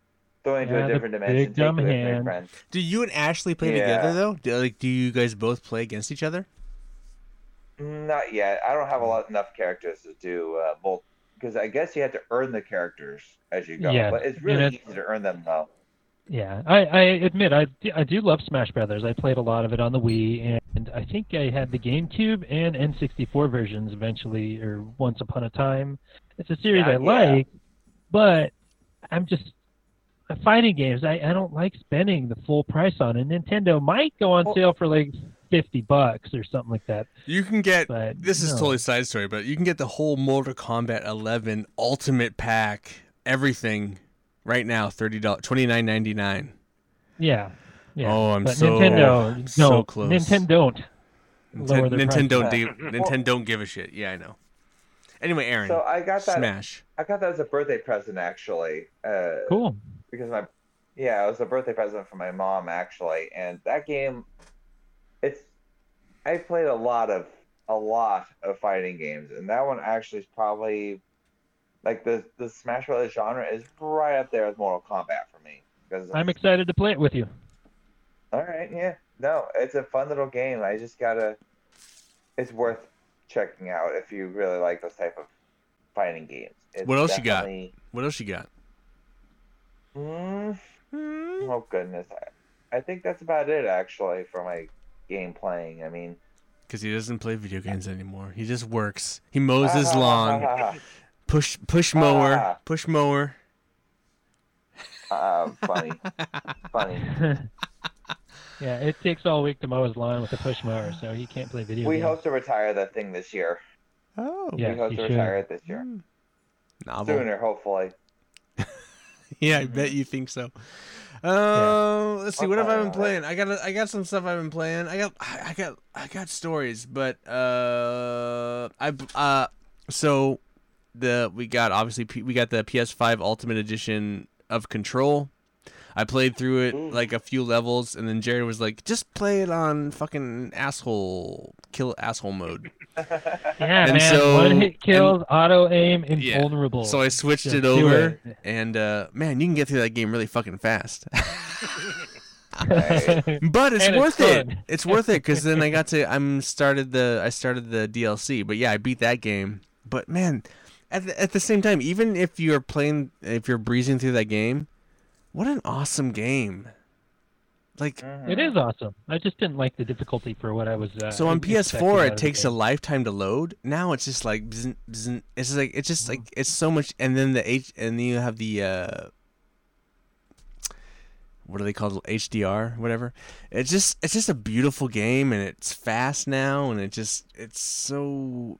throw into Yeah, a different big dimension. take dumb you with your hands. Do you and Ashley play Yeah. together though? Do, like, do you guys both play against each other? Not yet. I don't have a lot enough characters to do uh, both because I guess you have to earn the characters as you go. Yeah, but it's really it's- easy to earn them though. Yeah, I, I admit I I do love Smash Brothers. I played a lot of it on the Wii, and I think I had the GameCube and N64 versions eventually, or once upon a time. It's a series Yeah, I yeah. like, but I'm just fighting games. I, I don't like spending the full price on it. Nintendo might go on Well- sale for like fifty bucks or something like that. You can get But this is no. totally side story, but you can get the whole Mortal Kombat 11 Ultimate Pack, everything, right now, thirty dollars, twenty nine ninety nine. Yeah. Yeah. Oh, I'm but so- Nintendo, so close. Nintendo don't. Lower their Nintendo, don't, Nintendo don't give a shit. Yeah, I know. Anyway, Aaron, So I got that. Smash. I got that as a birthday present actually. Uh, Cool. Because my, yeah, it was a birthday present from my mom actually, and that game, it's, I played a lot of a lot of fighting games, and that one actually is probably, like the the Smash Brothers genre is right up there with Mortal Kombat for me because I'm excited to play it with you. All right, yeah. No, it's a fun little game. I just gotta. It's worth checking out if you really like those type of fighting games. It's What else you got? What else you got? Mm, Hmm. oh goodness, I, I think that's about it actually for my game playing. I mean, Because he doesn't play video games anymore. He just works. He mows his lawn. Push push mower. Push mower. uh, funny, funny. yeah, it takes all week to mow his lawn with a push mower, so he can't play video We games. hope to retire that thing this year. Oh. Yeah. we hope to should. retire it this year. Hmm. Novel. Sooner, hopefully. Yeah, I bet you think so. Uh, let's see. What have I been playing? I got I got some stuff I've been playing. I got I I got I got stories, but uh, I uh, so the we got obviously P- we got the PS5 Ultimate Edition of Control. I played through it Ooh. like a few levels, and then Jared was like, "Just play it on fucking asshole kill asshole mode." Yeah, And man. so- One hit kills, auto aim, Yeah. invulnerable. So I switched Just it over, it. and uh, man, you can get through that game really fucking fast. Nice. But it's And it's worth it. It's worth it because then I got to I'm started the I started the DLC. But yeah, I beat that game. But man, at the, at the same time, even if you're playing, if you're breezing through that game, what an awesome game! Like. It is awesome. I just didn't like the difficulty for what I was. Uh, so on PS4, it takes a lifetime to load. Now it's just like bzz, bzz, it's like it's just like it's so much. And then the H and then you have the uh, what are they called HDR whatever. It's just it's just a beautiful game and it's fast now and it just it's so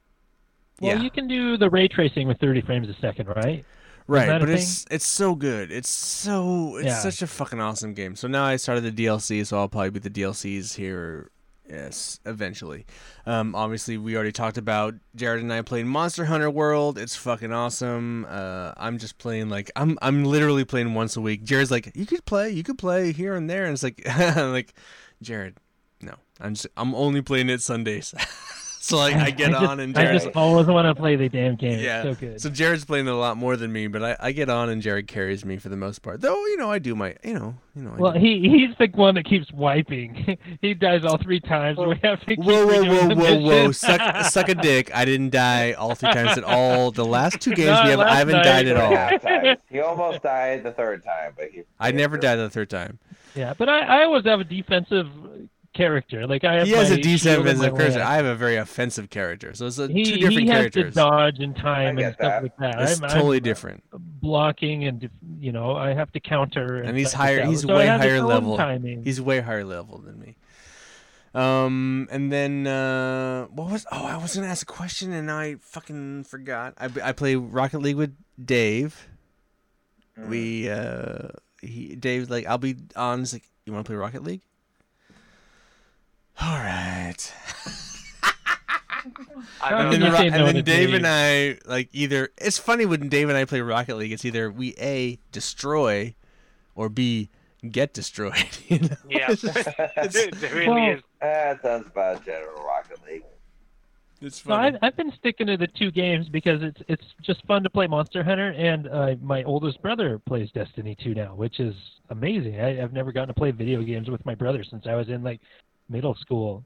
Well, yeah you can do the ray tracing with 30 frames a second, right? Right but it's it's so good. It's so it's Yeah. such a fucking awesome game. So now i started the dlc so i'll probably be the dlcs here yes eventually. Um obviously we already talked about jared and i played monster hunter world. It's fucking awesome. Uh i'm just playing like i'm i'm literally playing once a week. Jared's like you could play you could play here and there. And it's like like jared no. I'm just i'm only playing it sundays so like i get just, on and I just always want to play the damn game. yeah. It's so good. So Jared's playing it a lot more than me, but I, I get on and Jared carries me for the most part. Though you know I do my you know you know. Well, he he's the one that keeps wiping. he dies all three times. We have to keep Whoa whoa redoing whoa the whoa whoa! mission. Suck suck a dick! I didn't die all three times at all. The last two games Not we have, I haven't night. died at Two and a all. He almost died the third time, but he. I never died the third time. Yeah, but I, I always have a defensive character. Like I have He has a my decent shield and offensive character. I have a very offensive character, so it's a, he, two different he has characters. to dodge and time and stuff that. like that. It's I'm, totally I'm different. blocking and you know I have to counter. And and he's stuff like higher- he's So way higher level. Timing. He's way higher level than me. Um, and then uh, what was? Oh, I was gonna ask a question and I fucking forgot. I I play Rocket League with Dave. Mhm. We uh, he Dave's like I'll be on. He's like, you want to play Rocket League? All right. I How know And then, you Ro- and then Dave Dave? and I like either. It's funny when Dave and I play Rocket League. It's either we a destroy, or b get destroyed. You know? Yeah. It's, just- it really Well, is. That sounds about General Rocket League. it's So. I've, I've been sticking to the two games because it's it's just fun to play Monster Hunter, and uh, my oldest brother plays Destiny 2 now, which is amazing. I, I've never gotten to play video games with my brother since I was in like middle school.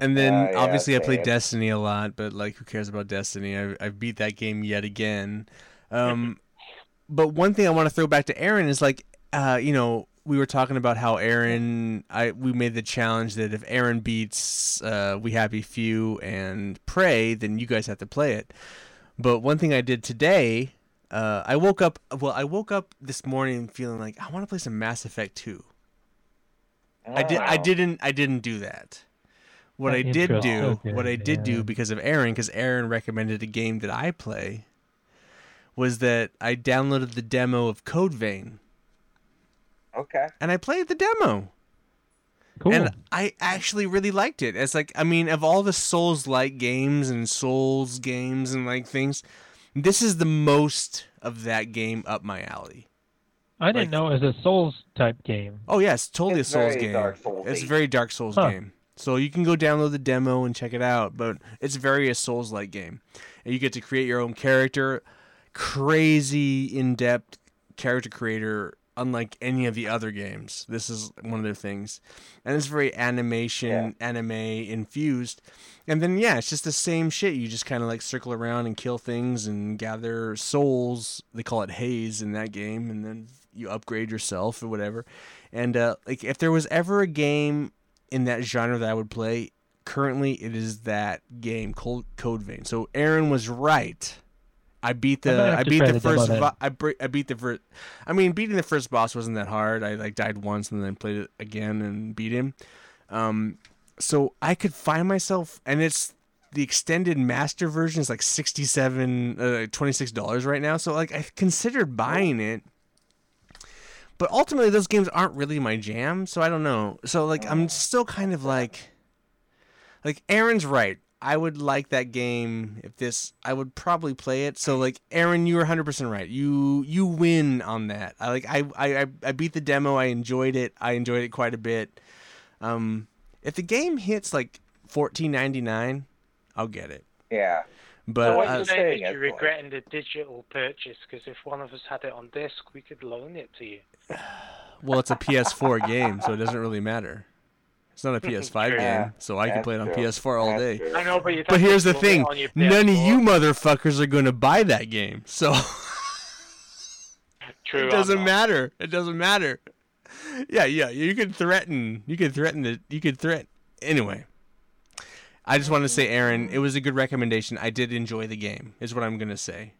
And then Uh, yeah, obviously I play. Destiny a lot, but like who cares about Destiny? I I beat that game yet again. Um, but one thing I want to throw back to Aaron is like, uh, you know, we were talking about how Aaron, I we made the challenge that if Aaron beats uh, We Happy Few and Prey, then you guys have to play it. But one thing I did today, uh, I woke up. Well, I woke up this morning feeling like I want to play some Mass Effect 2. I did. I didn't. I didn't do that. What I did do, what I did do because of Aaron, because Aaron recommended a game that I play, was that I downloaded the demo of Code Vein Okay. and I played the demo, Cool. and I actually really liked it. It's like, I mean, of all the Souls-like games and Souls games and like things, this is the most of that game up my alley. I didn't like- know it was a Souls type game. Oh yeah, it's totally It's a Souls game. Dark Souls-y. It's a very Dark Souls Huh. game. So you can go download the demo and check it out, but it's very a Souls-like game. And you get to create your own character, crazy in-depth character creator unlike any of the other games. This is one of their things, and it's very animation, anime infused. And then yeah, it's just the same shit. You just kind of like circle around and kill things and gather souls. They call it haze in that game, and then you upgrade yourself or whatever. And uh, like if there was ever a game in that genre that I would play, currently it is that game Code, Code Vein. So Aaron was right. I beat the I beat the first bo- I, bre- I beat the first I mean beating the first boss wasn't that hard. I like died once and then played it again and beat him. Um so I could find myself and it's the extended master version is like 67 uh, $26 right now. So like I considered buying it. But ultimately those games aren't really my jam, so I don't know. So like I'm still kind of like like Aaron's right. I would like that game if this I would probably play it. So like Aaron, you were 100% right. You you win on that. I like I I I beat the demo. I enjoyed it. I enjoyed it quite a bit. Um if the game hits like 14.99, I'll get it. Yeah. But so what uh, you're saying saying is you're regretting the digital purchase because if one of us had it on disc, we could loan it to you. well, it's a PS4 game, so it doesn't really matter. It's not a PS5 True. game, Yeah, so I can play it on true. PS4 all That's day. true. I know, but you'd But here's the thing: none of you motherfuckers are going to buy that game, so True, it doesn't matter. It doesn't matter. Yeah, yeah, you could threaten. You could threaten the. You could threat. Anyway, I just want to say, Aaron, it was a good recommendation. I did enjoy the game. Is what I'm gonna say.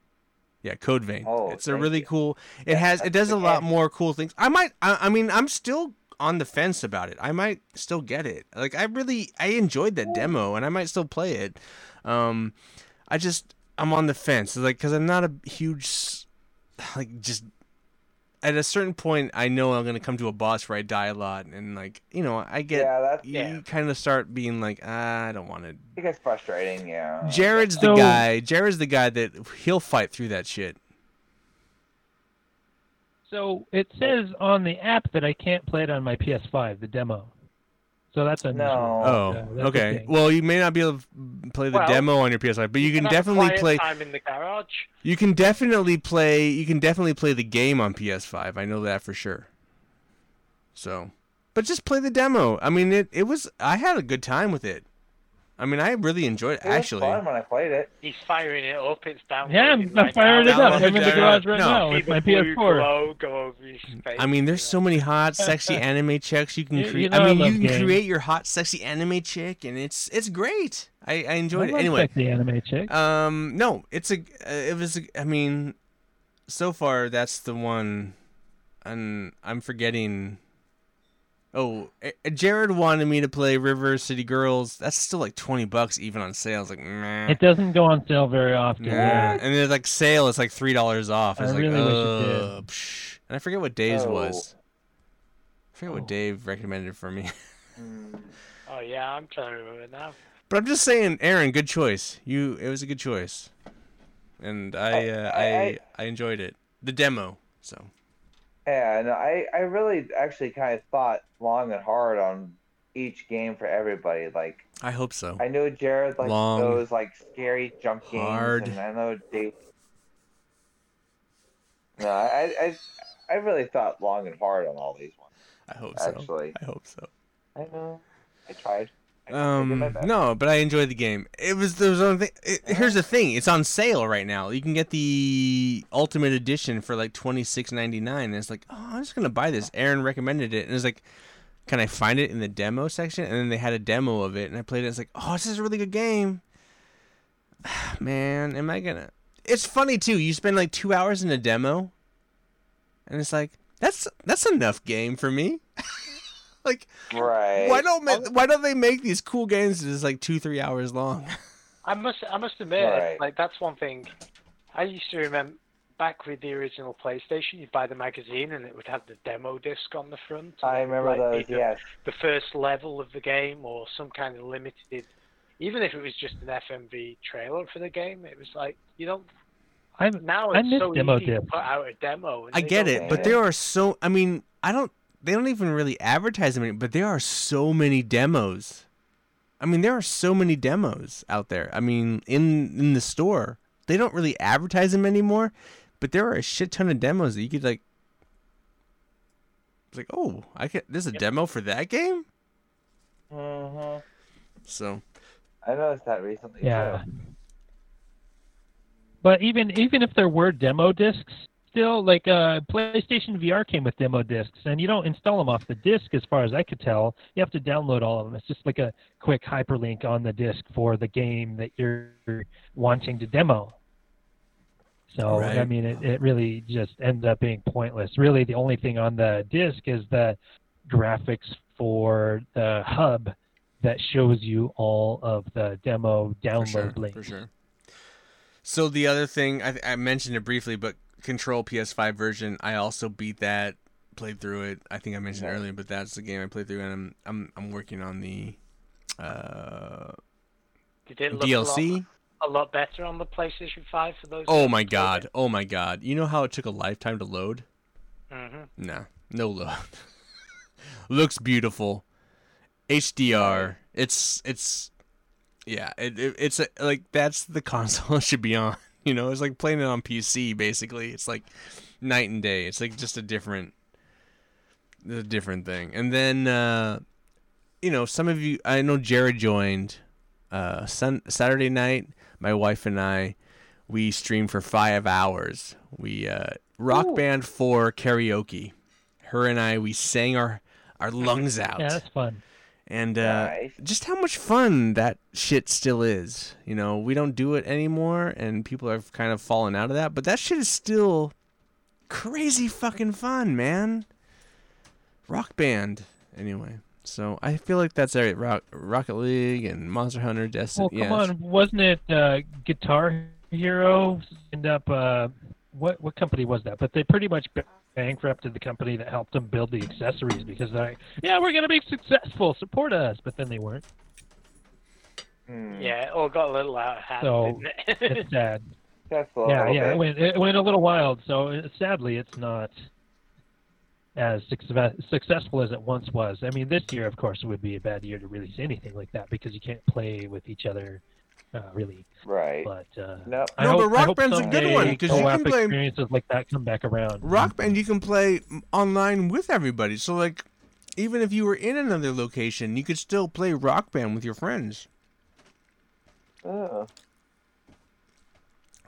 Yeah, Code Vein. Oh, it's a really you. cool. It has. It does a lot more cool things. I might. I, I mean, I'm still on the fence about it. I might still get it. Like I really, I enjoyed that demo, and I might still play it. Um, I just, I'm on the fence. Like, cause I'm not a huge, like, just at a certain point, I know I'm gonna come to a boss where I die a lot, and like, you know, I get. yeah, that's You Yeah. kind of start being like, ah, I don't want to. it gets frustrating. Yeah. Jared's the So- guy. Jared's the guy that he'll fight through that shit. So it says on the app that I can't play it on my PS5, the demo. So that's a No. Oh, Yeah, okay. Well, you may not be able to play the Well, demo on your PS5, but you can have definitely quiet play. time in the garage. You can definitely play. You can definitely play the game on PS5. I know that for sure. So, but just play the demo. I mean, it. It was. I had a good time with it. I mean, I really enjoyed it. It was Actually, fun when I played it. He's firing it up. It's down. Yeah, I'm, I'm firing it up. I'm in the garage right No. now See with my blue PS4. glow go face, I mean, there's so many hot, sexy anime chicks you can You- you create. know I I mean, love you can games. create your hot, sexy anime chick, and it's it's great. I, I enjoyed I it. love Anyway, sexy anime chick. Um, no, it's a. Uh, it was. A, I mean, so far that's the one, and I'm forgetting. Oh, Jared wanted me to play River City Girls. That's still like twenty bucks even on sale. I was like, meh. It doesn't go on sale very often. Nah. Yeah. And there's like sale. It's like three dollars off. I It's like, really wish it did. Psh." And I forget what Dave's Oh. was. I forget Oh. what Dave recommended for me. Mm. Oh yeah, I'm trying to remember now. But I'm just saying, Aaron, good choice. You, it was a good choice, and I, Oh, uh, I- I, I- I enjoyed it. The demo, so Yeah, no, I, I really actually kind of thought long and hard on each game for everybody. Like I hope so. I know Jared likes Long, those like scary jump games, hard. and I know Dave. No, I, I I really thought long and hard on all these ones. I hope so. Actually, I hope so. I know. I tried. I, I did my Um, no, but I enjoyed the game. It was there was one thing. It, here's the thing: it's on sale right now. You can get the Ultimate Edition for like twenty six ninety nine. And it's like, oh, I'm just gonna buy this. Aaron recommended it, and it's like, can I find it in the demo section? And then they had a demo of it, and I played it. It's like, oh, this is a really good game. Man, am I gonna? It's funny too. You spend like two hours in a demo, and it's like that's that's enough game for me. like Right. why don't ma- why don't they make these cool games that is like two three hours long? I must I must admit, Right. like that's one thing. I used to remember back with the original PlayStation, you'd buy the magazine and it would have the demo disc on the front. I remember like, those. the, Yes. the first level of the game or some kind of limited. Even if it was just an FMV trailer for the game, it was like you don't. I'm, Now I it's miss so demo easy to put out a demo. I get don't it, but there are so I mean I don't they don't even really advertise them, any- but there are so many demos. I mean there are so many demos out there. I mean in in the store they don't really advertise them anymore, but there are a shit ton of demos that you could like It's like, oh, I can. There's a Yep. demo for that game. hmm So I noticed that recently. Yeah. Too. But even even if there were demo discs, still like uh, PlayStation VR came with demo discs, and you don't install them off the disc, as far as I could tell. You have to download all of them. It's just like a quick hyperlink on the disc for the game that you're wanting to demo. So I mean, it, it really just ends up being pointless. Really, the only thing on the disc is the graphics for the hub that shows you all of the demo for download sure, links. for sure. So the other thing I, I mentioned it briefly, but Control PS5 version, I also beat that, played through it. I think I mentioned Nice. earlier, but that's the game I played through, and I'm I'm I'm working on the uh, look a lot, DLC. a lot better on the PlayStation 5 for those? Oh my god! Oh my god! You know how it took a lifetime to load? hmm Nah, no load. Looks beautiful. HDR. It's it's yeah. It, it it's a, like that's the console it should be on. You know, it's like playing it on PC. Basically, it's like night and day. It's like just a different, a different thing. And then uh, you know, some of you. I know Jared joined uh, sun, Saturday night. My wife and I, we streamed for five hours. We uh, rock Ooh. band for karaoke. Her and I, we sang our our lungs out Yeah, that's fun. And uh, Nice. just how much fun that shit still is. You know, we don't do it anymore, and people have kind of fallen out of that. But that shit is still crazy fucking fun, man. Rock band, anyway. So I feel like that's it. Rock, Rocket League and Monster Hunter, Destiny. Well, come yeah, on, wasn't it uh, Guitar Hero end up? Uh, what what company was that? But they pretty much ba- bankrupted the company that helped them build the accessories because they're like, yeah, we're gonna be successful, support us. But then they weren't. Hmm. Yeah, it all got a little out of hand, So, didn't it? It's sad. Just yeah, yeah, bit. it went it went a little wild. So uh, sadly, it's not as success, successful as it once was. I mean, this year, of course, would be a bad year to release anything like that because you can't play with each other, uh, really. Right. But uh, No. I No, hope, but Rock hope Band's a good one, because you can play- experiences like that come back around. Rock Band, you can play online with everybody. So like, even if you were in another location, you could still play Rock Band with your friends. Oh.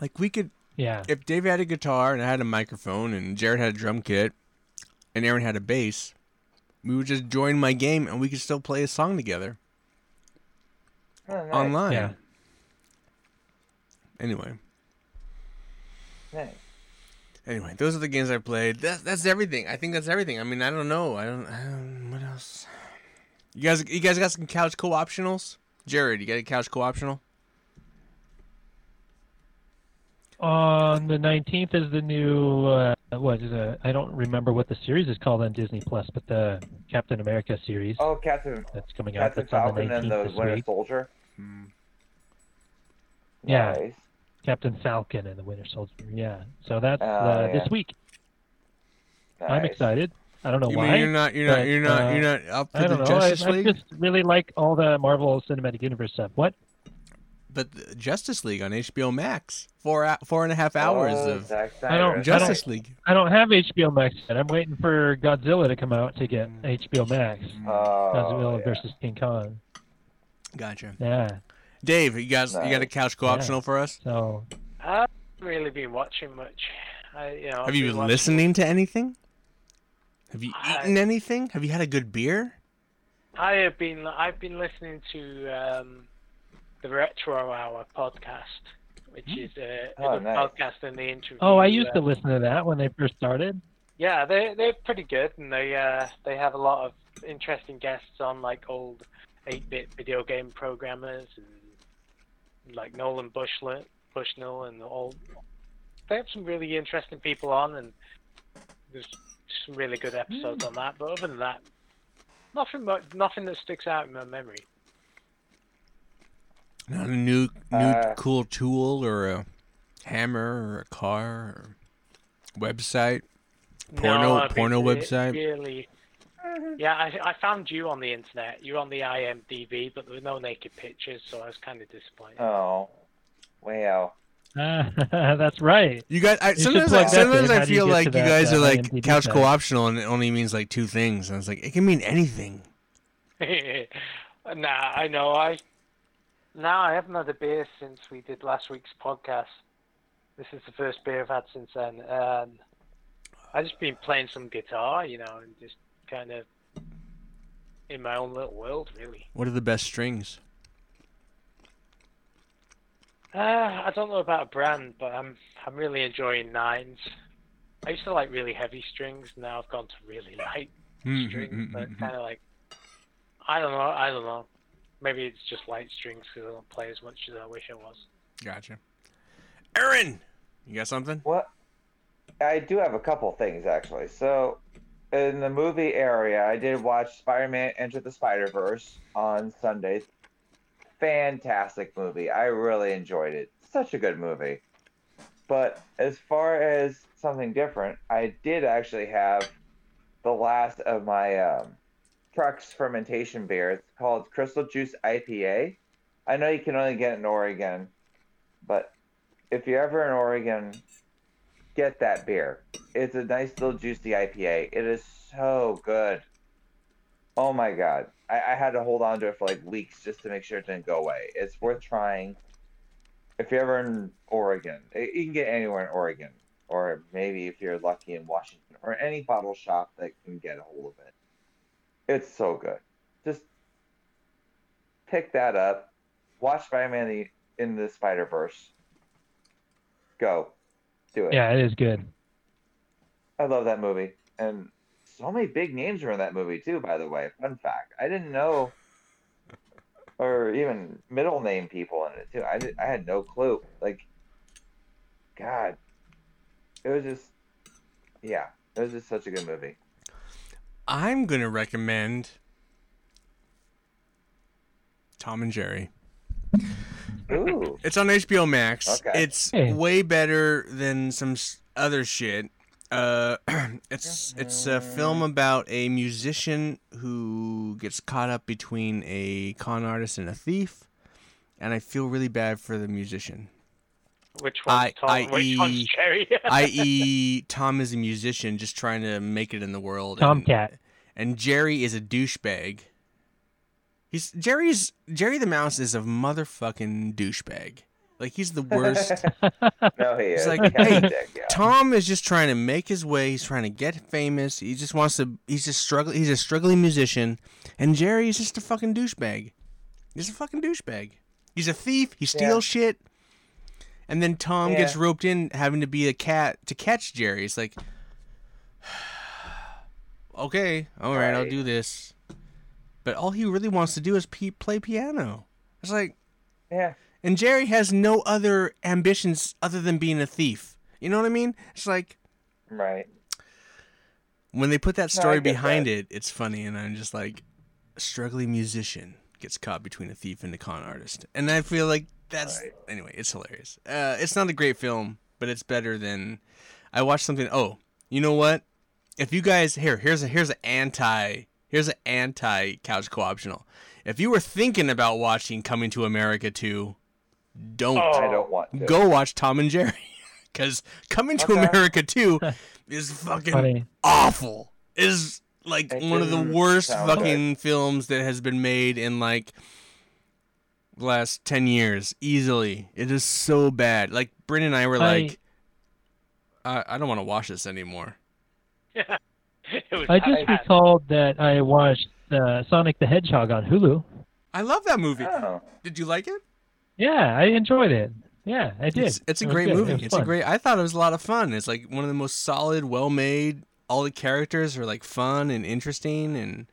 Like we could Yeah, if Dave had a guitar and I had a microphone and Jared had a drum kit and Aaron had a bass, we would just join my game and we could still play a song together Oh, nice. online. Yeah. Anyway, Nice. anyway, those are the games I played. That's that's everything. I think that's everything. I mean, I don't know. I don't. I don't what else? You guys, you guys got some couch co-optionals? Jared, you got a couch co-optional? on the nineteenth is the new uh, what is it? I don't remember what the series is called on Disney Plus, but the Captain America series Oh, Captain, that's coming out. Captain That's on the Falcon and nineteenth the Winter week. Soldier. Hmm. Yeah. Nice. Captain Falcon and the Winter Soldier. Yeah, so that's Oh, uh, yeah. this week. I'm excited. I don't know You why. mean you're not? You're not? You're not? uh, you're not up for I don't the know. I, Justice I League? just really like all the Marvel Cinematic Universe stuff. What? But the Justice League on HBO Max, four hou- four and a half hours Oh, of I don't- Snyder. Justice League. I don't have HBO Max yet. I'm waiting for Godzilla to come out to get HBO Max. Oh, Godzilla yeah. versus King Kong. Gotcha. Yeah. Dave, you guys, you got a couch co-optional for us? So I haven't really been watching much. I, you know, I've you been been watching- listening to anything? Have you I- eaten anything? Have you had a good beer? I have been. I've been listening to um, the Retro Hour podcast, which is a, a Oh, good nice. podcast and they interview. Oh, I used uh, to listen to that when they first started. Yeah, they they're pretty good, and they uh they have a lot of interesting guests on, like old eight-bit video game programmers and like Nolan Bushnell, Bushnell, and all. They have some really interesting people on, and there's some really good episodes on that. But other than that, nothing much, nothing that sticks out in my memory. Not a new, new Uh, cool tool or a hammer or a car or website. Porno- no, porno re- website? Really. Yeah, I, I found you on the internet. You're on the IMDb, but there were no naked pictures, so I was kind of disappointed. Oh, wow. Uh, that's right. You guys, I, should sometimes, I, sometimes I How do you feel like to you that, guys uh, are like IMDb couch co-optional, and it only means like two things. And I was like, it can mean anything. nah, I know. I now I haven't had a beer since we did last week's podcast. This is the first beer I've had since then, and I just been playing some guitar, you know, and just kind of in my own little world, really. What are the best strings? Uh, I don't know about a brand, but I'm I'm really enjoying nines. I used to like really heavy strings. Now I've gone to really light Mm-hmm, strings, but kind of like I don't know. I don't know. Maybe it's just light strings because I don't play as much as I wish I was. Gotcha. Aaron, you got something? What? I do have a couple things actually. So, in the movie area, I did watch Spider-Man: Into the Spider-Verse on Sunday. Fantastic movie. I really enjoyed it. Such a good movie. But as far as something different, I did actually have the last of my um, fermentation beer. It's called Crystal Juice IPA. I know you can only get it in Oregon, but if you're ever in Oregon, get that beer. It's a nice little juicy IPA. It is so good. Oh my god. I, I had to hold on to it for like weeks just to make sure it didn't go away. It's worth trying. If you're ever in Oregon, Eh, you can get anywhere in Oregon, or maybe if you're lucky in Washington, or any bottle shop that can get a hold of it. It's so good. Just pick that up. Watch Spider-Man in the Spider Verse. Go, do it. Yeah, it is good. I love that movie, and so many big names were in that movie too. By the way, fun fact: I didn't know, or even middle name people in it too. I did, I had no clue. Like, God, it was just, yeah, it was just such a good movie. I'm gonna recommend Tom and Jerry. Ooh, It's on HBO Max. Okay. It's Hey. way better than some other shit. Uh, it's it's a film about a musician who gets caught up between a con artist and a thief, and I feel really bad for the musician. Which one's I- Tom? I Which one's E- Jerry? I.e., Tom is a musician just trying to make it in the world. and- Tomcat. and Jerry is a douchebag. He's Jerry's Jerry the Mouse is a motherfucking douchebag. Like he's the worst. no, he It's is. like, Captain hey, Dick, yeah. Tom is just trying to make his way. He's trying to get famous. He just wants to. He's just struggling. He's a struggling musician, and Jerry is just a fucking douchebag. He's a fucking douchebag. He's a thief. He steals shit. And then Tom gets roped in having to be a cat to catch Jerry. It's like, okay, all right, I'll do this. But all he really wants to do is pe- play piano. It's like, yeah, and Jerry has no other ambitions other than being a thief. You know what I mean? It's like right. when they put that story get behind that. it, it's funny, and I'm just like, a struggling musician gets caught between a thief and a con artist, and I feel like that's Right. anyway. It's hilarious. Uh, it's not a great film, but it's better than I watched something. Oh, you know what? If you guys here, here's a here's an anti here's an anti couch co-optional. If you were thinking about watching Coming to America 2, don't Oh. I don't want to. go watch Tom and Jerry because Coming to America 2 is fucking Funny. awful. Is like It one of the worst sound fucking films that has been made in like the last 10 years easily. It is so bad. Like Bryn and I were I- like I, I don't want to watch this anymore. it was I just bad. recalled that I watched uh, Sonic the Hedgehog on Hulu. I love that movie. Oh, Did you like it? Yeah, I enjoyed it. Yeah, I did. It's, it's a It great good. Movie. was It's a great. I thought it was a lot of fun. It's like one of the most solid, well-made. All the characters are like fun and interesting and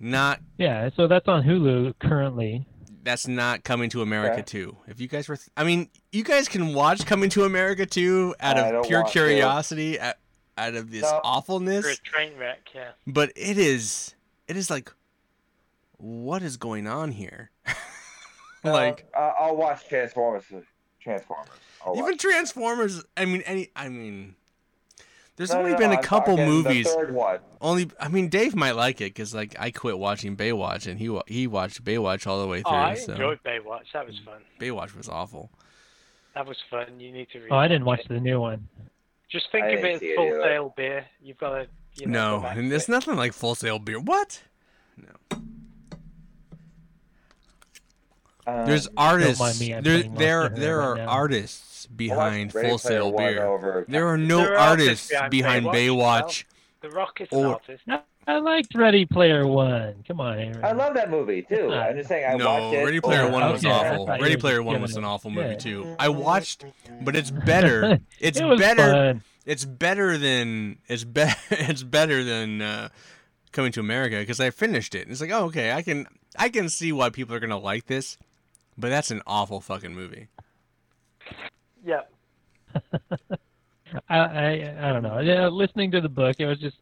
not Yeah, so that's on Hulu currently. that's not coming to America Okay. too. If you guys were, th- I mean, you guys can watch Coming to America too out of pure curiosity, out, out of this No. For a awfulness. train wreck, yeah. But it is, it is like, what is going on here? like uh, I'll watch Transformers. Transformers. I'll even watch. Transformers. I mean, any. I mean, there's No, only no, been a I'm couple movies. The third one. Only, I mean, Dave might like it because like I quit watching Baywatch and he he watched Baywatch all the way Oh, through. I so enjoyed Baywatch. That was fun. Baywatch was awful. That was fun. You need to. Oh, I didn't rewatch watch it. the new one. Just think I of it as see it full either. sail beer. You've got to. You know, no, and there's it. nothing like Full Sail beer. What? Um, There's artists. me, there, there, there Hunter are now. artists behind Ready Full Sail beer. Over There are no There are artists artists behind behind Baywatch, Baywatch. The Rock is Or- an artist. I liked Ready Player One. Come on, Aaron. I love that movie too. I'm just saying I no, watched it. Ready Player One was Okay, awful. Ready Player One was an awful movie yeah. too. I watched, but it's better. It's it was better. Fun. It's better than it's be- It's better than uh, Coming to America because I finished it. It's like, oh, okay, I can I can see why people are gonna like this, but that's an awful fucking movie. Yeah. I, I I don't know. Yeah, listening to the book, it was just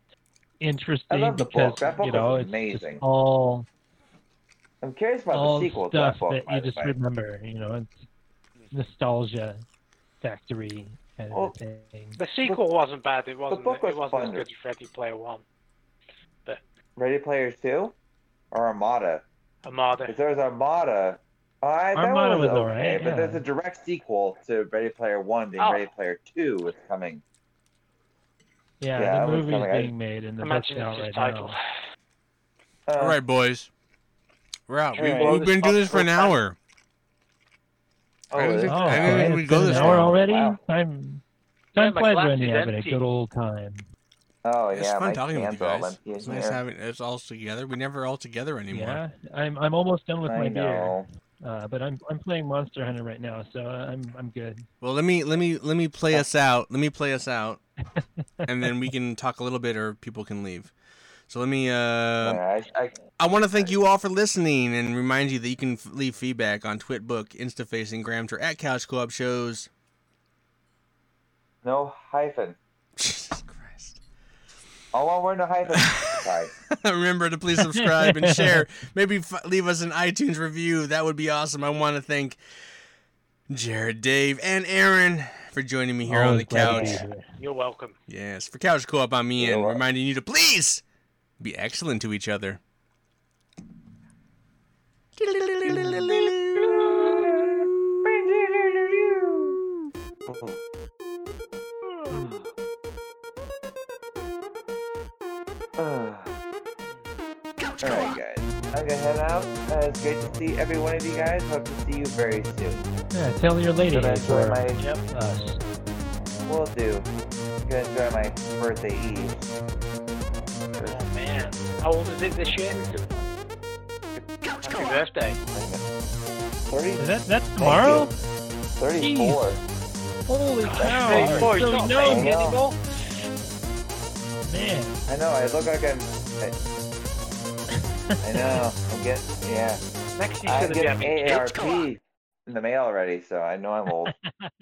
interesting love the because book. That book you know was it's amazing. just all I'm curious about all the sequel to stuff that book. that you just way. remember. You know, it's nostalgia factory kind of thing. The sequel wasn't bad. It wasn't. book was it wasn't fun. as good as Ready Player One. But Ready Player Two or Armada? Armada. Because there was Armada. Uh, Armada was, was okay, alright, but there's a direct sequel to Ready Player One. Being Oh. Ready Player Two is coming. Yeah, Yeah, that the was movie's coming. I- being made and the book's Imagine out it's right his title. now. Uh, All right, boys, we're out. We, we've been doing this for an hour. Oh, I is was it? just- Oh, I didn't okay, think we'd go this hour already. Wow. Time Yeah, time my flies glass when you're is having a good old time. Oh It's fun talking with you cans are all guys. It's nice having it's all together. We never all together anymore. Yeah, I'm I'm almost done with I my beer. Know. Uh, but I'm I'm playing Monster Hunter right now, so I'm I'm good. Well, let me let me let me play us out. Let me play us out, and then we can talk a little bit, or people can leave. So let me. Uh, Yeah, I, I, I want to thank you all for listening, and remind you that you can f- leave feedback on Twitbook, InstaFace, and Gramter at Couch Co-op shows. no hyphen. Jesus Christ! All one word, no hyphen. Sorry. Remember to please subscribe and share. Maybe f- leave us an iTunes review. That would be awesome. I want to thank Jared, Dave, and Aaron for joining me here oh, on the glad to be couch. You're welcome. Yes, for Couch Co-op, I'm Ian, You're welcome. reminding you to please be excellent to each other. Alright, guys. I'm gonna head out. Uh, it's great to see every one of you guys. Hope to see you very soon. Yeah, tell your lady Gonna enjoy my. Yep. us. Will do. Gonna enjoy my birthday eve. Oh man. How old is it this year? Happy birthday. Thirty. Is that that's tomorrow? Thirty-four. Holy cow! Hey, boy, so he's not young, baby know. anymore. man. I know. I look like I'm. I, I know. I'm getting. Yeah. Next I'm should be getting having kids. AARP in the mail already, so I know I'm old.